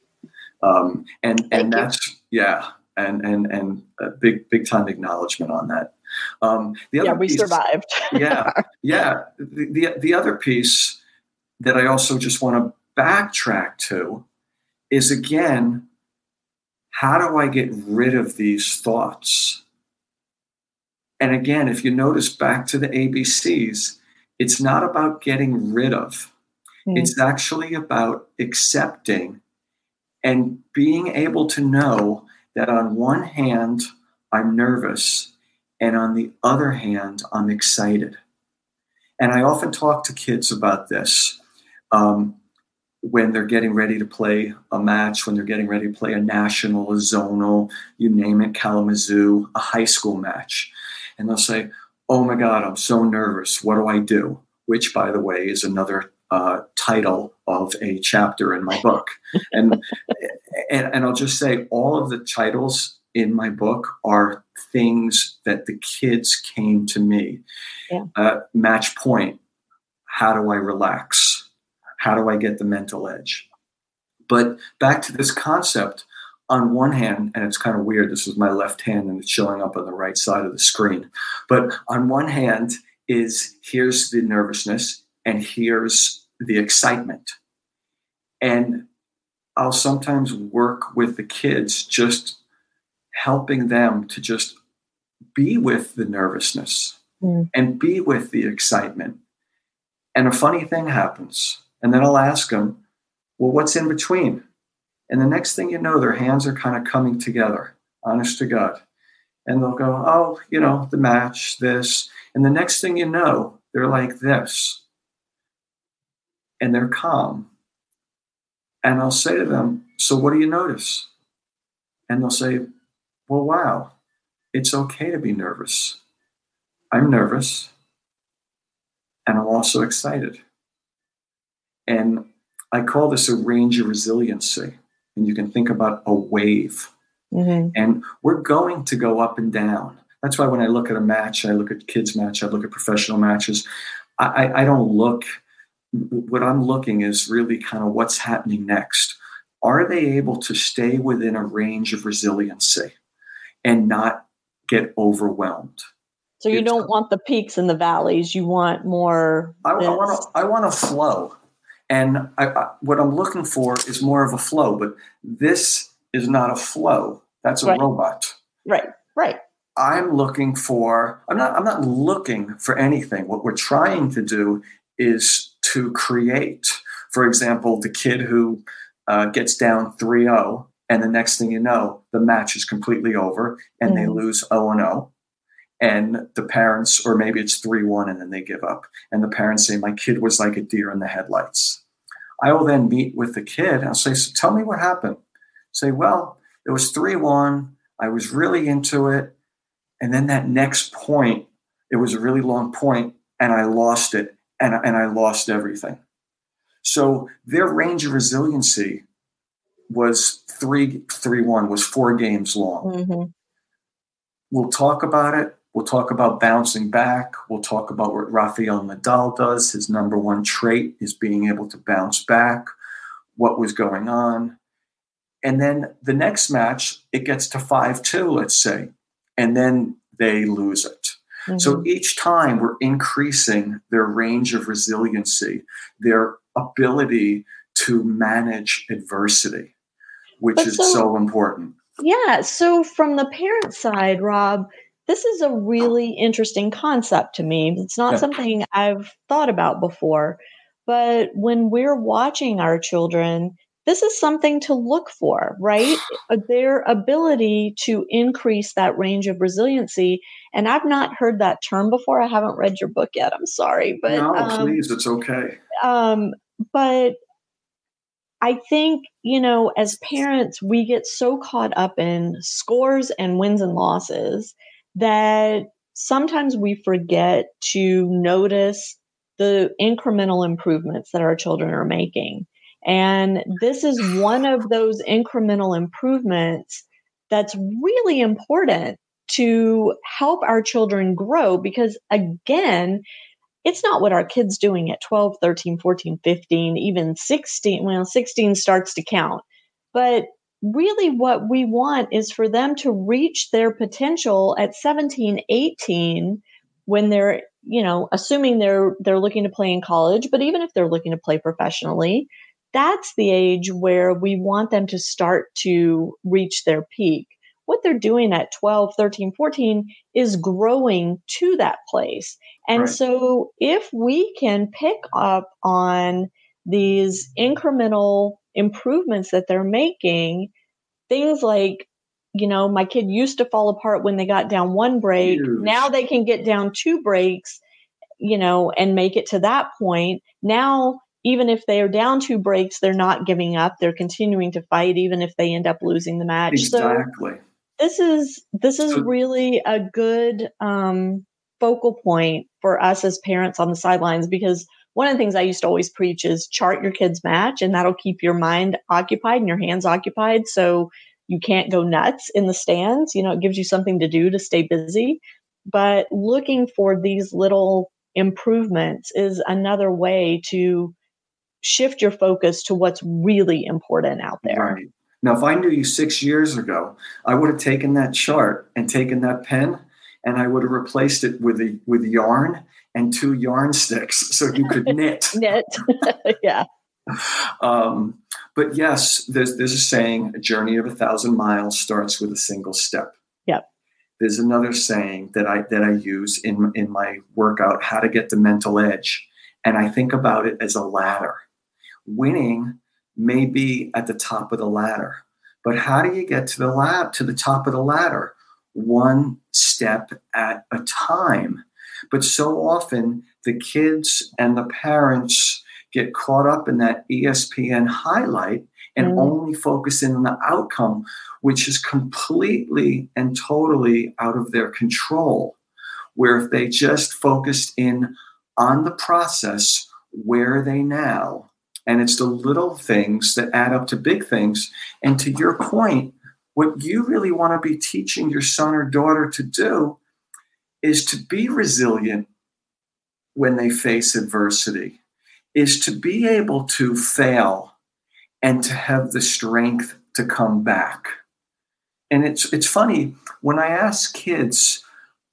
Um, and and that's yeah, and and and a big big time acknowledgement on that. Um, the other yeah, we piece, survived. *laughs* yeah, yeah. The, the the other piece that I also just want to backtrack to is again how do I get rid of these thoughts? And again, if you notice back to the ABCs, it's not about getting rid of, mm. it's actually about accepting and being able to know that on one hand, I'm nervous, and on the other hand, I'm excited. And I often talk to kids about this. Um, when they're getting ready to play a match, when they're getting ready to play a national, a zonal, you name it, Kalamazoo, a high school match. And they'll say, Oh my God, I'm so nervous. What do I do? Which, by the way, is another uh, title of a chapter in my book. *laughs* and, and, and I'll just say, all of the titles in my book are things that the kids came to me. Yeah. Uh, match point. How do I relax? How do I get the mental edge? But back to this concept, on one hand, and it's kind of weird, this is my left hand and it's showing up on the right side of the screen. But on one hand, is here's the nervousness and here's the excitement. And I'll sometimes work with the kids, just helping them to just be with the nervousness mm. and be with the excitement. And a funny thing happens and then I'll ask them, well, what's in between? And the next thing you know, their hands are kind of coming together, honest to God. And they'll go, oh, you know, the match, this. And the next thing you know, they're like this. And they're calm. And I'll say to them, so what do you notice? And they'll say, well, wow, it's okay to be nervous. I'm nervous. And I'm also excited. And I call this a range of resiliency. And you can think about a wave. Mm-hmm. And we're going to go up and down. That's why when I look at a match, I look at kids' match, I look at professional matches, I, I don't look, what I'm looking is really kind of what's happening next. Are they able to stay within a range of resiliency and not get overwhelmed? So you it's, don't want the peaks and the valleys. You want more. I, I want to. I want to flow. And I, I, what I'm looking for is more of a flow, but this is not a flow. That's a right. robot. Right, right. I'm looking for, I'm not, I'm not looking for anything. What we're trying to do is to create For example, the kid who uh, gets down 3 0, and the next thing you know, the match is completely over and mm-hmm. they lose 0 0. And the parents, or maybe it's 3 1 and then they give up. And the parents say, My kid was like a deer in the headlights. I will then meet with the kid and I'll say, So tell me what happened. Say, Well, it was 3 1. I was really into it. And then that next point, it was a really long point, and I lost it, and, and I lost everything. So their range of resiliency was three three one was four games long. Mm-hmm. We'll talk about it. We'll talk about bouncing back. We'll talk about what Rafael Nadal does. His number one trait is being able to bounce back. What was going on, and then the next match it gets to five two, let's say, and then they lose it. Mm-hmm. So each time we're increasing their range of resiliency, their ability to manage adversity, which is so, so important. Yeah. So, from the parent side, Rob, this is a really interesting concept to me. It's not yeah. something I've thought about before. But when we're watching our children, this is something to look for, right? *sighs* Uh, their ability to increase that range of resiliency. And I've not heard that term before. I haven't read your book yet. I'm sorry, but no, um, please, it's okay. Um, but I think, you know, as parents, we get so caught up in scores and wins and losses that sometimes we forget to notice the incremental improvements that our children are making. And this is one of those incremental improvements that's really important to help our children grow because, again, it's not what our kids doing at 12 13 14 15 even 16 well 16 starts to count but really what we want is for them to reach their potential at 17 18 when they're you know assuming they're they're looking to play in college but even if they're looking to play professionally that's the age where we want them to start to reach their peak. What they're doing at 12, 13, 14 is growing to that place. And right. so if we can pick up on these incremental improvements that they're making, things like you know, my kid used to fall apart when they got down one break. Huge. Now they can get down two breaks, you know, and make it to that point. Now even if they are down two breaks, they're not giving up. They're continuing to fight, even if they end up losing the match. Exactly. So this is this is so, really a good um, focal point for us as parents on the sidelines because one of the things I used to always preach is chart your kids' match, and that'll keep your mind occupied and your hands occupied, so you can't go nuts in the stands. You know, it gives you something to do to stay busy. But looking for these little improvements is another way to shift your focus to what's really important out there. Right. Now, if I knew you six years ago, I would have taken that chart and taken that pen and I would have replaced it with with yarn and two yarn sticks so you could *laughs* knit. knit, *laughs* yeah. Um, but yes, there's there's a saying: a journey of a thousand miles starts with a single step. Yep. There's another saying that I that I use in in my workout: how to get the mental edge, and I think about it as a ladder winning may be at the top of the ladder. But how do you get to the lab to the top of the ladder? One step at a time. But so often the kids and the parents get caught up in that ESPN highlight and mm. only focus in on the outcome, which is completely and totally out of their control. Where if they just focused in on the process, where are they now? And it's the little things that add up to big things. And to your point, what you really want to be teaching your son or daughter to do is to be resilient when they face adversity, is to be able to fail and to have the strength to come back. And it's it's funny when I ask kids,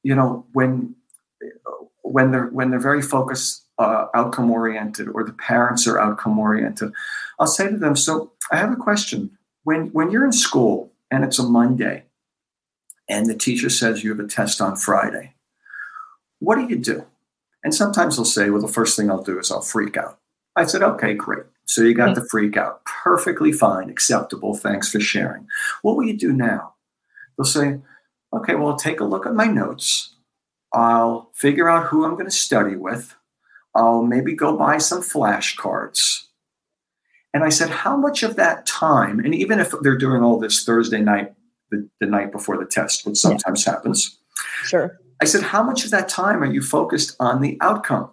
you know, when when they're when they're very focused uh, outcome oriented or the parents are outcome oriented, I'll say to them, So I have a question. When, when you're in school and it's a Monday and the teacher says you have a test on Friday, what do you do? And sometimes they'll say, Well, the first thing I'll do is I'll freak out. I said, Okay, great. So you got the mm-hmm. freak out. Perfectly fine, acceptable. Thanks for sharing. What will you do now? They'll say, okay, well, I'll take a look at my notes. I'll figure out who I'm going to study with. I'll maybe go buy some flashcards. And I said, how much of that time, and even if they're doing all this Thursday night, the, the night before the test, which sometimes yeah. happens. Sure. I said, how much of that time are you focused on the outcome?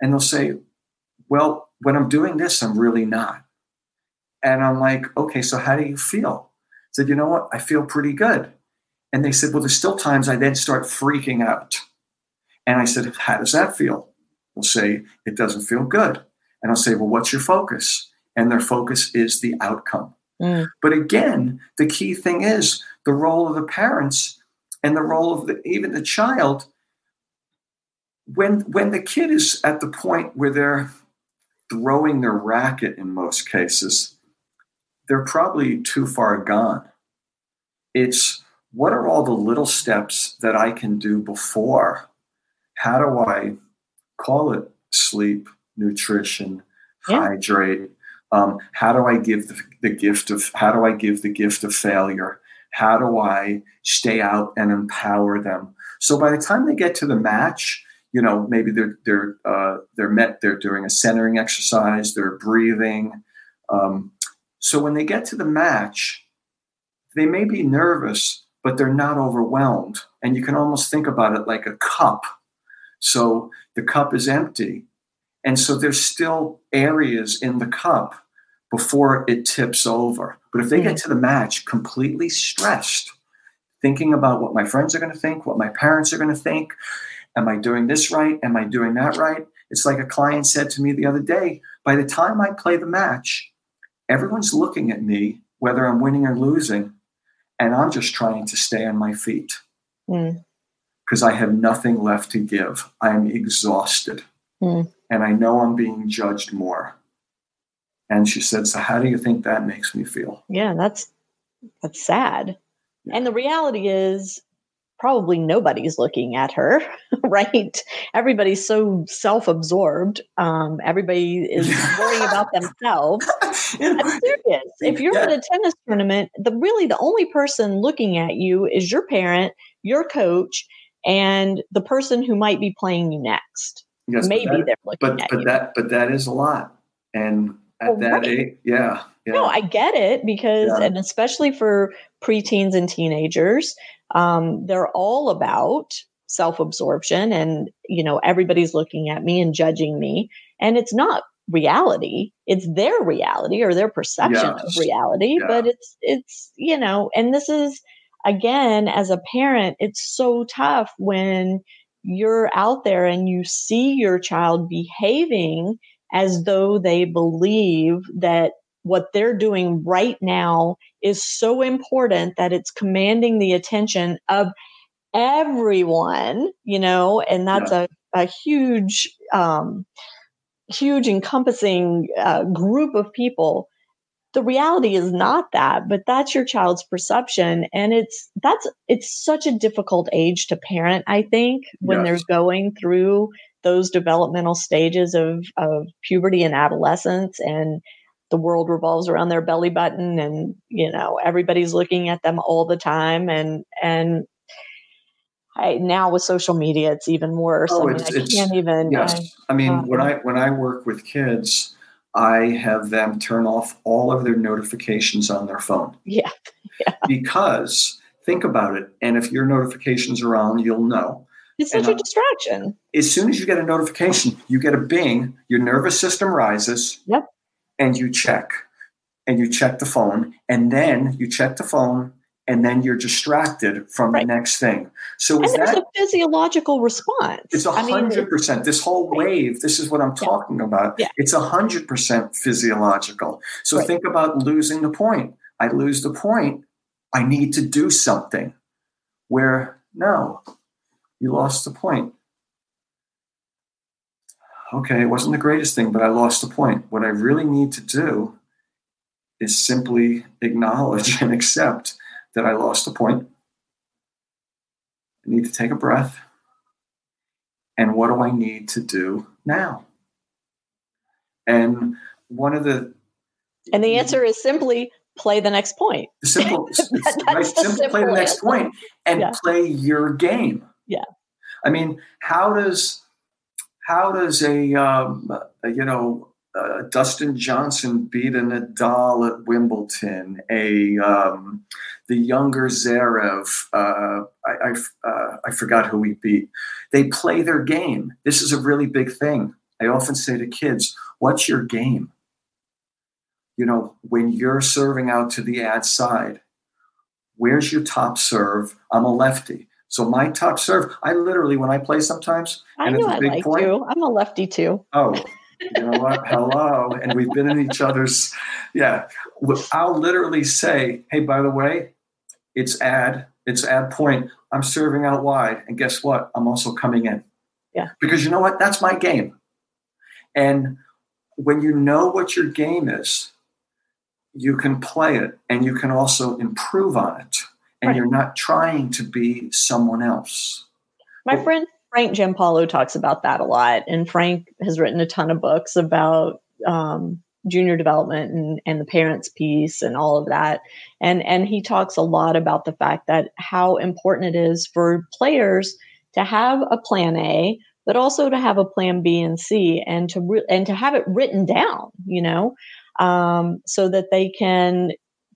And they'll say, well, when I'm doing this, I'm really not. And I'm like, okay, so how do you feel? I said, you know what? I feel pretty good. And they said, well, there's still times I then start freaking out. And I said, how does that feel? They'll say, it doesn't feel good. And I'll say, well, what's your focus? And their focus is the outcome. Mm. But again, the key thing is the role of the parents and the role of the, even the child. When, when the kid is at the point where they're throwing their racket in most cases, they're probably too far gone. It's what are all the little steps that I can do before? How do I call it sleep, nutrition, yeah. hydrate? Um, how do I give the, the gift of how do I give the gift of failure? How do I stay out and empower them? So by the time they get to the match, you know, maybe they're they're uh, they're met. They're doing a centering exercise. They're breathing. Um, so when they get to the match, they may be nervous, but they're not overwhelmed. And you can almost think about it like a cup. So the cup is empty. And so there's still areas in the cup before it tips over. But if they get mm-hmm. to the match completely stressed, thinking about what my friends are going to think, what my parents are going to think, am I doing this right? Am I doing that right? It's like a client said to me the other day by the time I play the match, everyone's looking at me, whether I'm winning or losing, and I'm just trying to stay on my feet because mm. I have nothing left to give. I'm exhausted. Mm. And I know I'm being judged more. And she said, So how do you think that makes me feel? Yeah, that's that's sad. Yeah. And the reality is probably nobody's looking at her, *laughs* right? Everybody's so self-absorbed. Um, everybody is *laughs* worrying about themselves. *laughs* I'm serious. If you're yeah. at a tennis tournament, the really the only person looking at you is your parent, your coach, and the person who might be playing you next. Yes, Maybe that, they're looking but, at but you. that but that is a lot. And at well, that right. age, yeah, yeah. No, I get it because, yeah. and especially for preteens and teenagers, um, they're all about self-absorption and you know everybody's looking at me and judging me and it's not reality it's their reality or their perception yes. of reality yeah. but it's it's you know and this is again as a parent it's so tough when you're out there and you see your child behaving as though they believe that what they're doing right now is so important that it's commanding the attention of everyone, you know, and that's yeah. a, a huge, um, huge encompassing uh, group of people. The reality is not that, but that's your child's perception. And it's, that's, it's such a difficult age to parent, I think, when yes. they're going through those developmental stages of, of puberty and adolescence and the world revolves around their belly button and you know everybody's looking at them all the time and and I, now with social media it's even worse. Oh, I, mean, I can't even yes. I, I mean um, when I when I work with kids I have them turn off all of their notifications on their phone. *laughs* Yeah, yeah. because think about it and if your notifications are on you'll know it's such and, a distraction. As soon as you get a notification, you get a bing, your nervous system rises. Yep and you check and you check the phone and then you check the phone and then you're distracted from right. the next thing. So is that a physiological response? It's a hundred percent. This whole wave, this is what I'm talking yeah. about. Yeah. It's a hundred percent physiological. So right. think about losing the point. I lose the point. I need to do something. Where no, you lost the point okay, it wasn't the greatest thing, but I lost the point. What I really need to do is simply acknowledge and accept that I lost the point. I need to take a breath. And what do I need to do now? And one of the and the answer is simply play the next point. Simple, *laughs* that, right? Simply play the next point and yeah. play your game. Yeah. I mean, how does how does a, um, a you know uh, Dustin Johnson beat a Nadal at Wimbledon? A um, the younger Zverev, uh, I I, uh, I forgot who he beat. They play their game. This is a really big thing. I often say to kids, "What's your game?" You know, when you're serving out to the ad side, where's your top serve? I'm a lefty. So my top serve, I literally when I play sometimes, I know I like point, you. I'm a lefty too. Oh, you know what? Hello, and we've been in each other's. Yeah, I'll literally say, "Hey, by the way, it's ad, it's ad point. I'm serving out wide, and guess what? I'm also coming in. Yeah, because you know what? That's my game. And when you know what your game is, you can play it, and you can also improve on it and right. you're not trying to be someone else. My well, friend Frank Giampaolo talks about that a lot, and Frank has written a ton of books about um, junior development and, and the parents piece and all of that. And and he talks a lot about the fact that how important it is for players to have a plan A, but also to have a plan B and C, and to re- and to have it written down. You know, um, so that they can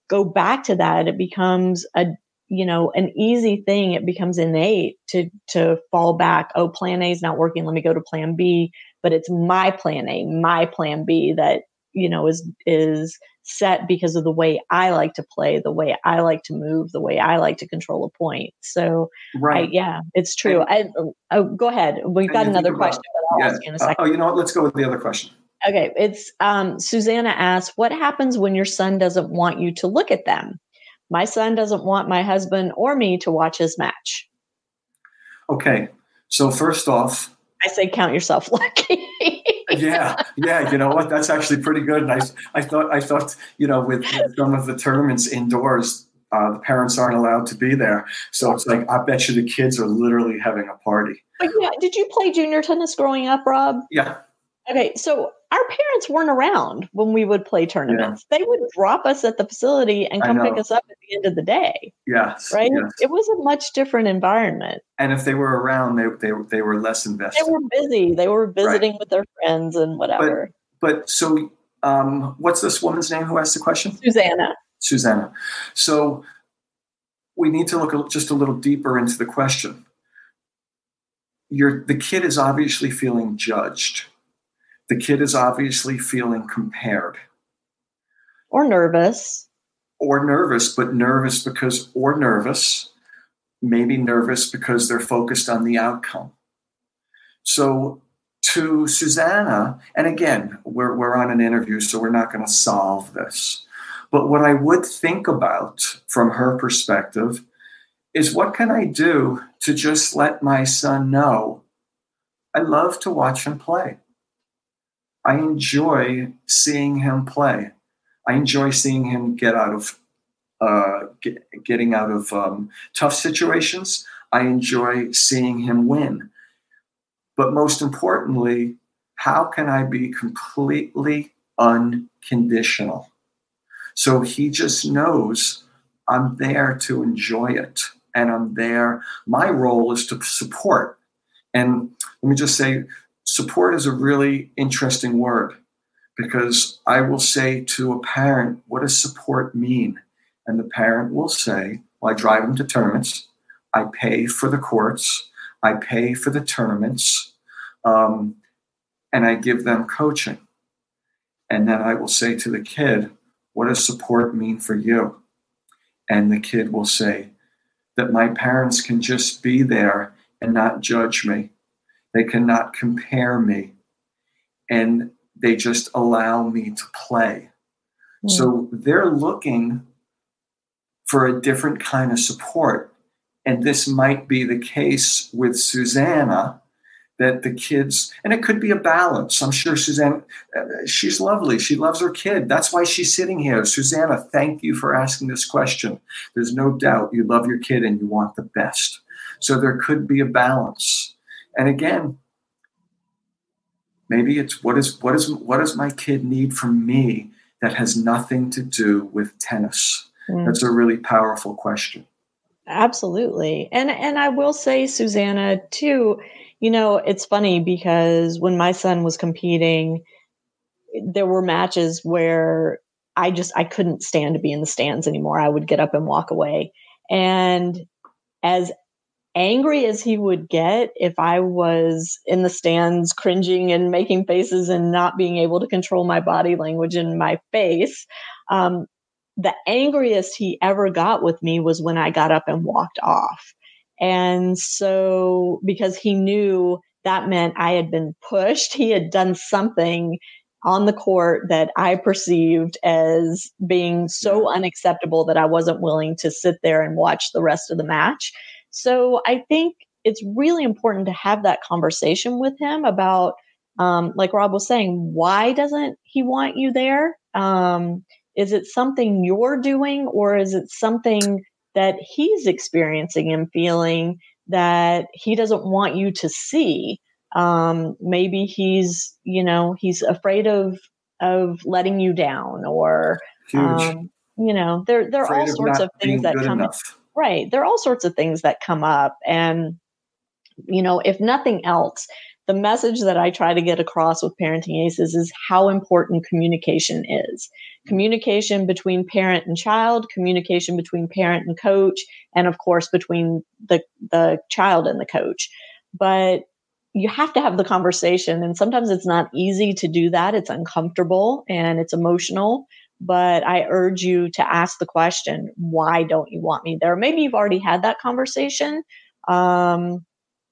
go back to that. It becomes a you know an easy thing it becomes innate to to fall back oh plan a is not working let me go to plan b. But it's my plan a my plan b that you know is is set because of the way i like to play the way i like to move the way i like to control a point. So right. I, yeah it's true. And, I, oh, go ahead. We've got another question about, but i'll yeah. ask you in a second. uh, oh you know what? Let's go with the other question. Okay it's um, susanna asks what happens when your son doesn't want you to look at them my son doesn't want my husband or me to watch his match. Okay. So, first off, I say count yourself *laughs* lucky. yeah, yeah. You know what? That's actually pretty good. And I, I thought, I thought, you know, with some of the tournaments indoors, uh, the parents aren't allowed to be there. So it's like I bet you the kids are literally having a party. But yeah, did you play junior tennis growing up, Rob? Yeah. Okay, so our parents weren't around when we would play tournaments. Yeah. They would drop us at the facility and come pick us up at the end of the day. Yes. Right? Yes. It was a much different environment. And if they were around, they, they, they were less invested. They were busy. They were visiting right. with their friends and whatever. But, but so um, what's this woman's name who asked the question? Susanna. Susanna. So we need to look just a little deeper into the question. You're, the kid is obviously feeling judged the kid is obviously feeling compared. Or nervous. Or nervous, but nervous because, or nervous, maybe nervous because they're focused on the outcome. So to Susanna, and again, we're, we're on an interview, so we're not going to solve this. But what I would think about from her perspective is what can I do to just let my son know I love to watch him play? I enjoy seeing him play. I enjoy seeing him get out of uh, get, getting out of um, tough situations. I enjoy seeing him win. But most importantly, how can I be completely unconditional? So he just knows I'm there to enjoy it and I'm there. My role is to support. And let me just say, support is a really interesting word because I will say to a parent, what does support mean? And the parent will say, well, I drive them to tournaments. I pay for the courts. I pay for the tournaments. Um, and I give them coaching. And then I will say to the kid, what does support mean for you? And the kid will say, that my parents can just be there and not judge me they cannot compare me. And they just allow me to play. Mm. So they're looking for a different kind of support. And this might be the case with Susanna that the kids, and it could be a balance. I'm sure Susanna, uh, she's lovely. She loves her kid. That's why she's sitting here. Susanna, thank you for asking this question. There's no doubt you love your kid and you want the best. So there could be a balance. And again, Maybe it's what is what is what does my kid need from me that has nothing to do with tennis? Mm. That's a really powerful question. Absolutely. And and I will say Susanna too, you know, it's funny because when my son was competing there were matches where I just I couldn't stand to be in the stands anymore. I would get up and walk away. And as angry as he would get if I was in the stands cringing and making faces and not being able to control my body language and my face, um, the angriest he ever got with me was when I got up and walked off. And so, because he knew that meant I had been pushed, he had done something on the court that I perceived as being so unacceptable that I wasn't willing to sit there and watch the rest of the match. So I think it's really important to have that conversation with him about, um, like Rob was saying, why doesn't he want you there? Um, is it something you're doing, or is it something that he's experiencing and feeling that he doesn't want you to see? um, maybe he's you know he's afraid of of letting you down or um, you know there there are all sorts of, of things that come enough. Right there are all sorts of things that come up and you know if nothing else the message that I try to get across with parenting aces is how important communication is. Communication between parent and child, communication between parent and coach, and of course between the the child and the coach. But you have to have the conversation and sometimes it's not easy to do that it's uncomfortable and it's emotional but i urge you to ask the question why don't you want me there maybe you've already had that conversation um,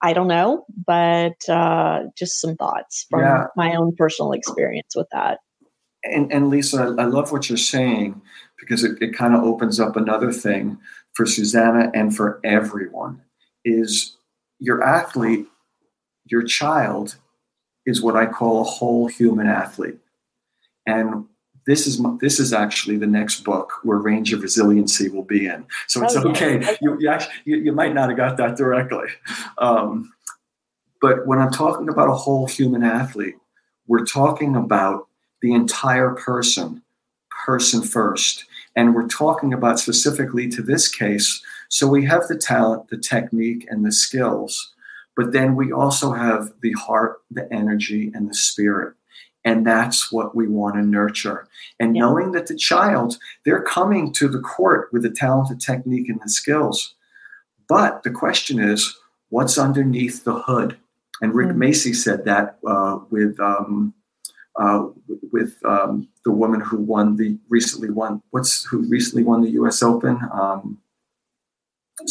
i don't know but uh, just some thoughts from yeah. my own personal experience with that and, and lisa i love what you're saying because it, it kind of opens up another thing for susanna and for everyone is your athlete your child is what I call a whole human athlete. And this is this is actually the next book where range of resiliency will be in. So it's oh, okay. You, you, actually, you, you, might not have got that directly. Um, but when I'm talking about a whole human athlete, we're talking about the entire person, person first. And we're talking about specifically to this case. So we have the talent, the technique, and the skills. But then we also have the heart, the energy, and the spirit. And that's what we want to nurture. And yeah. knowing that the child, they're coming to the court with the talented technique and the skills. But the question is, what's underneath the hood? And Rick mm-hmm. Macci said that uh, with um, uh, with um, the woman who won the recently won what's who recently won the U.S. Open. Um,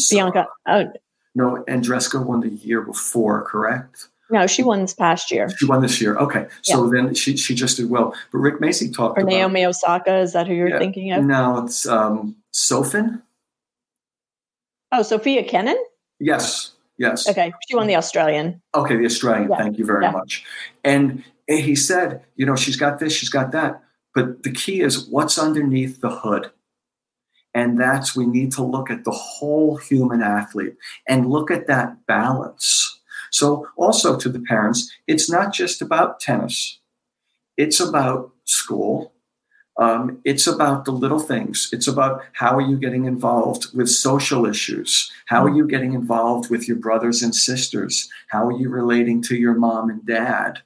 Bianca. Oh, no, Andreescu won the year before, correct? No, she won this past year. She won this year. Okay, so yeah. then she she just did well. But Rick Macci talked or about Naomi Osaka. Is that who you're yeah, thinking of? No, it's um, Sofin. Oh, Sophia Kenin. Yes. Yes. Okay, she won the Australian. Okay, the Australian. Yeah. Thank you very much. And he said, you know, she's got this, she's got that, but the key is what's underneath the hood. And that's we need to look at the whole human athlete and look at that balance. So, also to the parents, it's not just about tennis, it's about school. Um, it's about the little things. It's about how are you getting involved with social issues? How are you getting involved with your brothers and sisters? How are you relating to your mom and dad?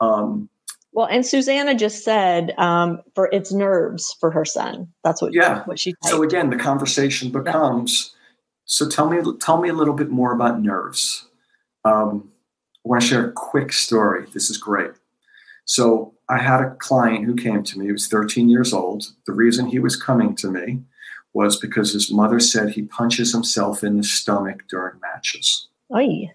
Um, well, and Susanna just said um, for its nerves for her son. That's what yeah. What she. Typed. So again, the conversation becomes. Yeah. So tell me, tell me a little bit more about nerves. Um, I want to share a quick story. This is great. So I had a client who came to me. He was 13 years old. The reason he was coming to me was because his mother said he punches himself in the stomach during matches. Oi.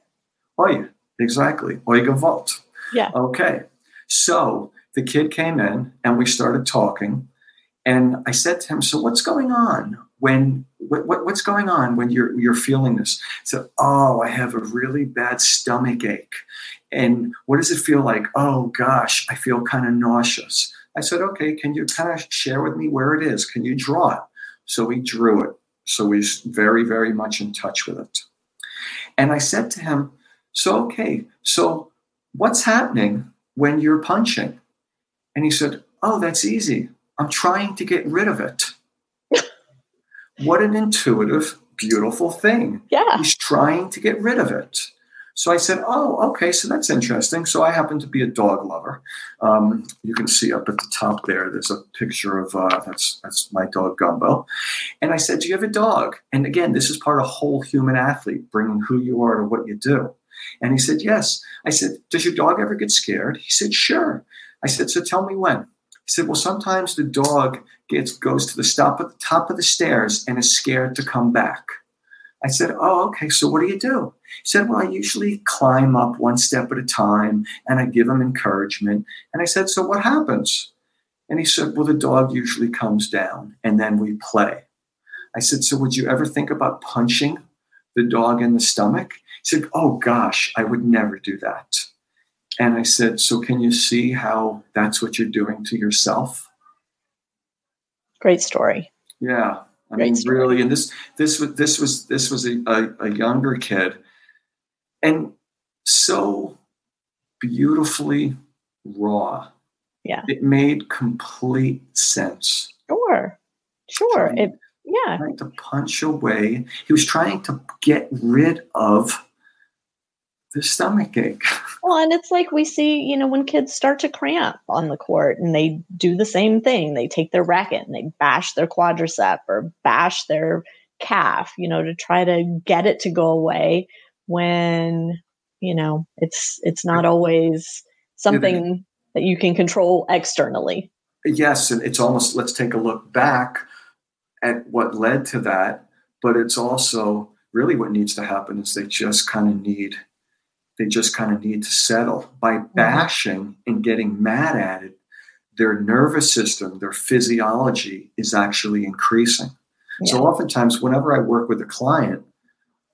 Oi, exactly. Oi gewalt. Yeah. Okay. So the kid came in and we started talking. And I said to him, So what's going on when what, what, what's going on when you're you're feeling this? so Oh, I have a really bad stomach ache. And what does it feel like? Oh gosh, I feel kind of nauseous. I said, Okay, can you kind of share with me where it is? Can you draw it? So he drew it. So he's very, very much in touch with it. And I said to him, So okay, so what's happening when you're punching? And he said, Oh, that's easy. I'm trying to get rid of it. What an intuitive, beautiful thing. Yeah. He's trying to get rid of it. So I said, Oh, okay, so that's interesting. So I happen to be a dog lover. Um, you can see up at the top there, there's a picture of uh, that's, that's my dog Gumbo. And I said, Do you have a dog? And again, this is part of whole human athlete, bringing who you are to what you do. And he said, Yes. I said, Does your dog ever get scared? He said, Sure. I said, So tell me when. Said, Well, sometimes the dog gets goes to the stop at the top of the stairs and is scared to come back. I said, Oh, okay. So what do you do? He said, Well, I usually climb up one step at a time and I give him encouragement. And I said, So what happens? And he said, Well, the dog usually comes down and then we play. I said, So would you ever think about punching the dog in the stomach? He said, Oh gosh, I would never do that. And I said, So can you see how that's what you're doing to yourself? Great story. Yeah. I Great mean, story. really, and this this was this was this was a, a, a younger kid, and so beautifully raw. Yeah, it made complete sense. Sure, sure. Trying, it yeah, trying to punch away. He was trying to get rid of the stomach ache. *laughs* Well, and it's like we see, you know, when kids start to cramp on the court and they do the same thing. They take their racket and they bash their quadricep or bash their calf, you know, to try to get it to go away when, you know, it's it's not always something that you can control externally. Yes, and it's almost let's take a look back at what led to that, but it's also really what needs to happen is they just kind of need they just kind of need to settle. By mm-hmm. bashing and getting mad at it, their nervous system, their physiology is actually increasing. Yeah. So oftentimes, whenever I work with a client,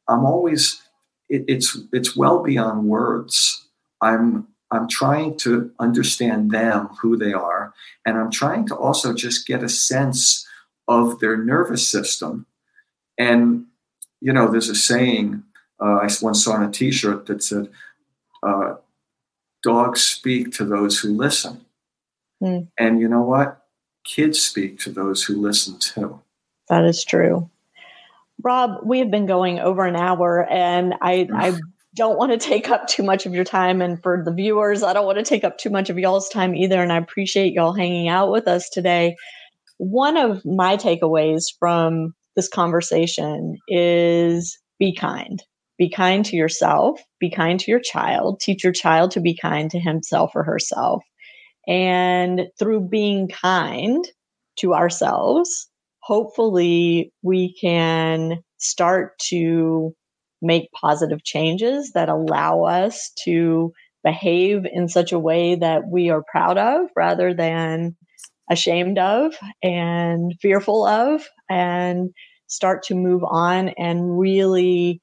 I'm always it, it's it's well beyond words. I'm I'm trying to understand them, who they are, and I'm trying to also just get a sense of their nervous system. And you know, there's a saying uh, I once saw on a T-shirt that said, uh, "Dogs speak to those who listen," mm. and you know what? Kids speak to those who listen too. That is true. Rob, we have been going over an hour, and I, I don't want to take up too much of your time. And for the viewers, I don't want to take up too much of y'all's time either. And I appreciate y'all hanging out with us today. One of my takeaways from this conversation is be kind. Be kind to yourself, be kind to your child, teach your child to be kind to himself or herself. And through being kind to ourselves, hopefully we can start to make positive changes that allow us to behave in such a way that we are proud of rather than ashamed of and fearful of and start to move on and really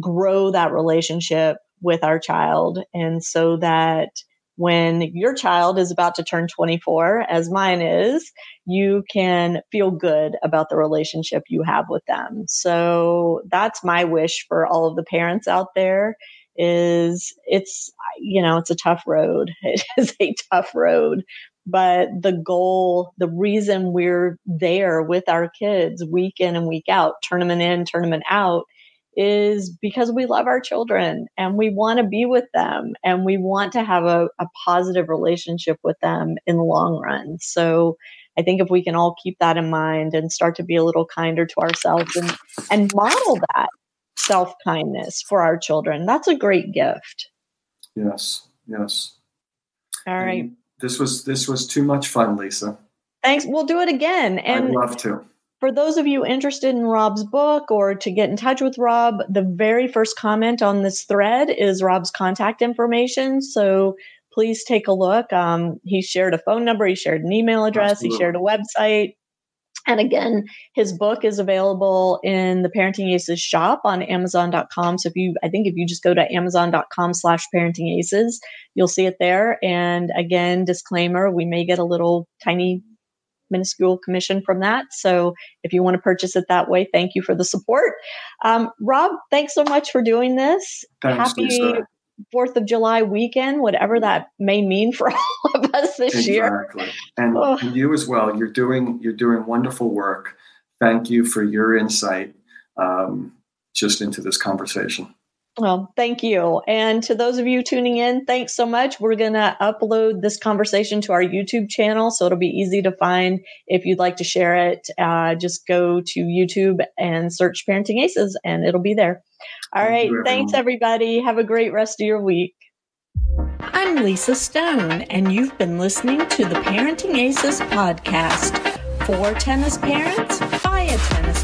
grow that relationship with our child. And so that when your child is about to turn 24, as mine is, you can feel good about the relationship you have with them. So that's my wish for all of the parents out there is it's you know it's a tough road *laughs* it is a tough road but the goal the reason we're there with our kids week in and week out tournament in tournament out is because we love our children and we want to be with them and we want to have a, a, positive relationship with them in the long run. So I think if we can all keep that in mind and start to be a little kinder to ourselves and, and model that self kindness for our children, that's a great gift. Yes, yes. All right. And this was this was too much fun, Lisa. Thanks. We'll do it again. And I'd love to. For those of you interested in Rob's book or to get in touch with Rob, the very first comment on this thread is Rob's contact information. So please take a look. Um, he shared a phone number, he shared an email address, Absolutely. he shared a website. And again, his book is available in the Parenting Aces shop on Amazon.com. So if you, I think if you just go to Amazon.com slash Parenting Aces, you'll see it there. And again, disclaimer, we may get a little tiny minuscule commission from that. So if you want to purchase it that way, thank you for the support. Um, Rob, thanks so much for doing this. Thanks, Happy Lisa. Fourth of July weekend, whatever that may mean for *laughs* all of us this exactly. year. And oh. you as well. You're doing you're doing wonderful work. Thank you for your insight um, just into this conversation. Well, thank you. And to those of you tuning in, thanks so much. We're going to upload this conversation to our YouTube channel, so it'll be easy to find. If you'd like to share it, uh, just go to YouTube and search Parenting Aces, and it'll be there. All thank right. Thanks, everybody. Have a great rest of your week. I'm Lisa Stone, and you've been listening to the Parenting Aces podcast for tennis parents by a tennis parent. If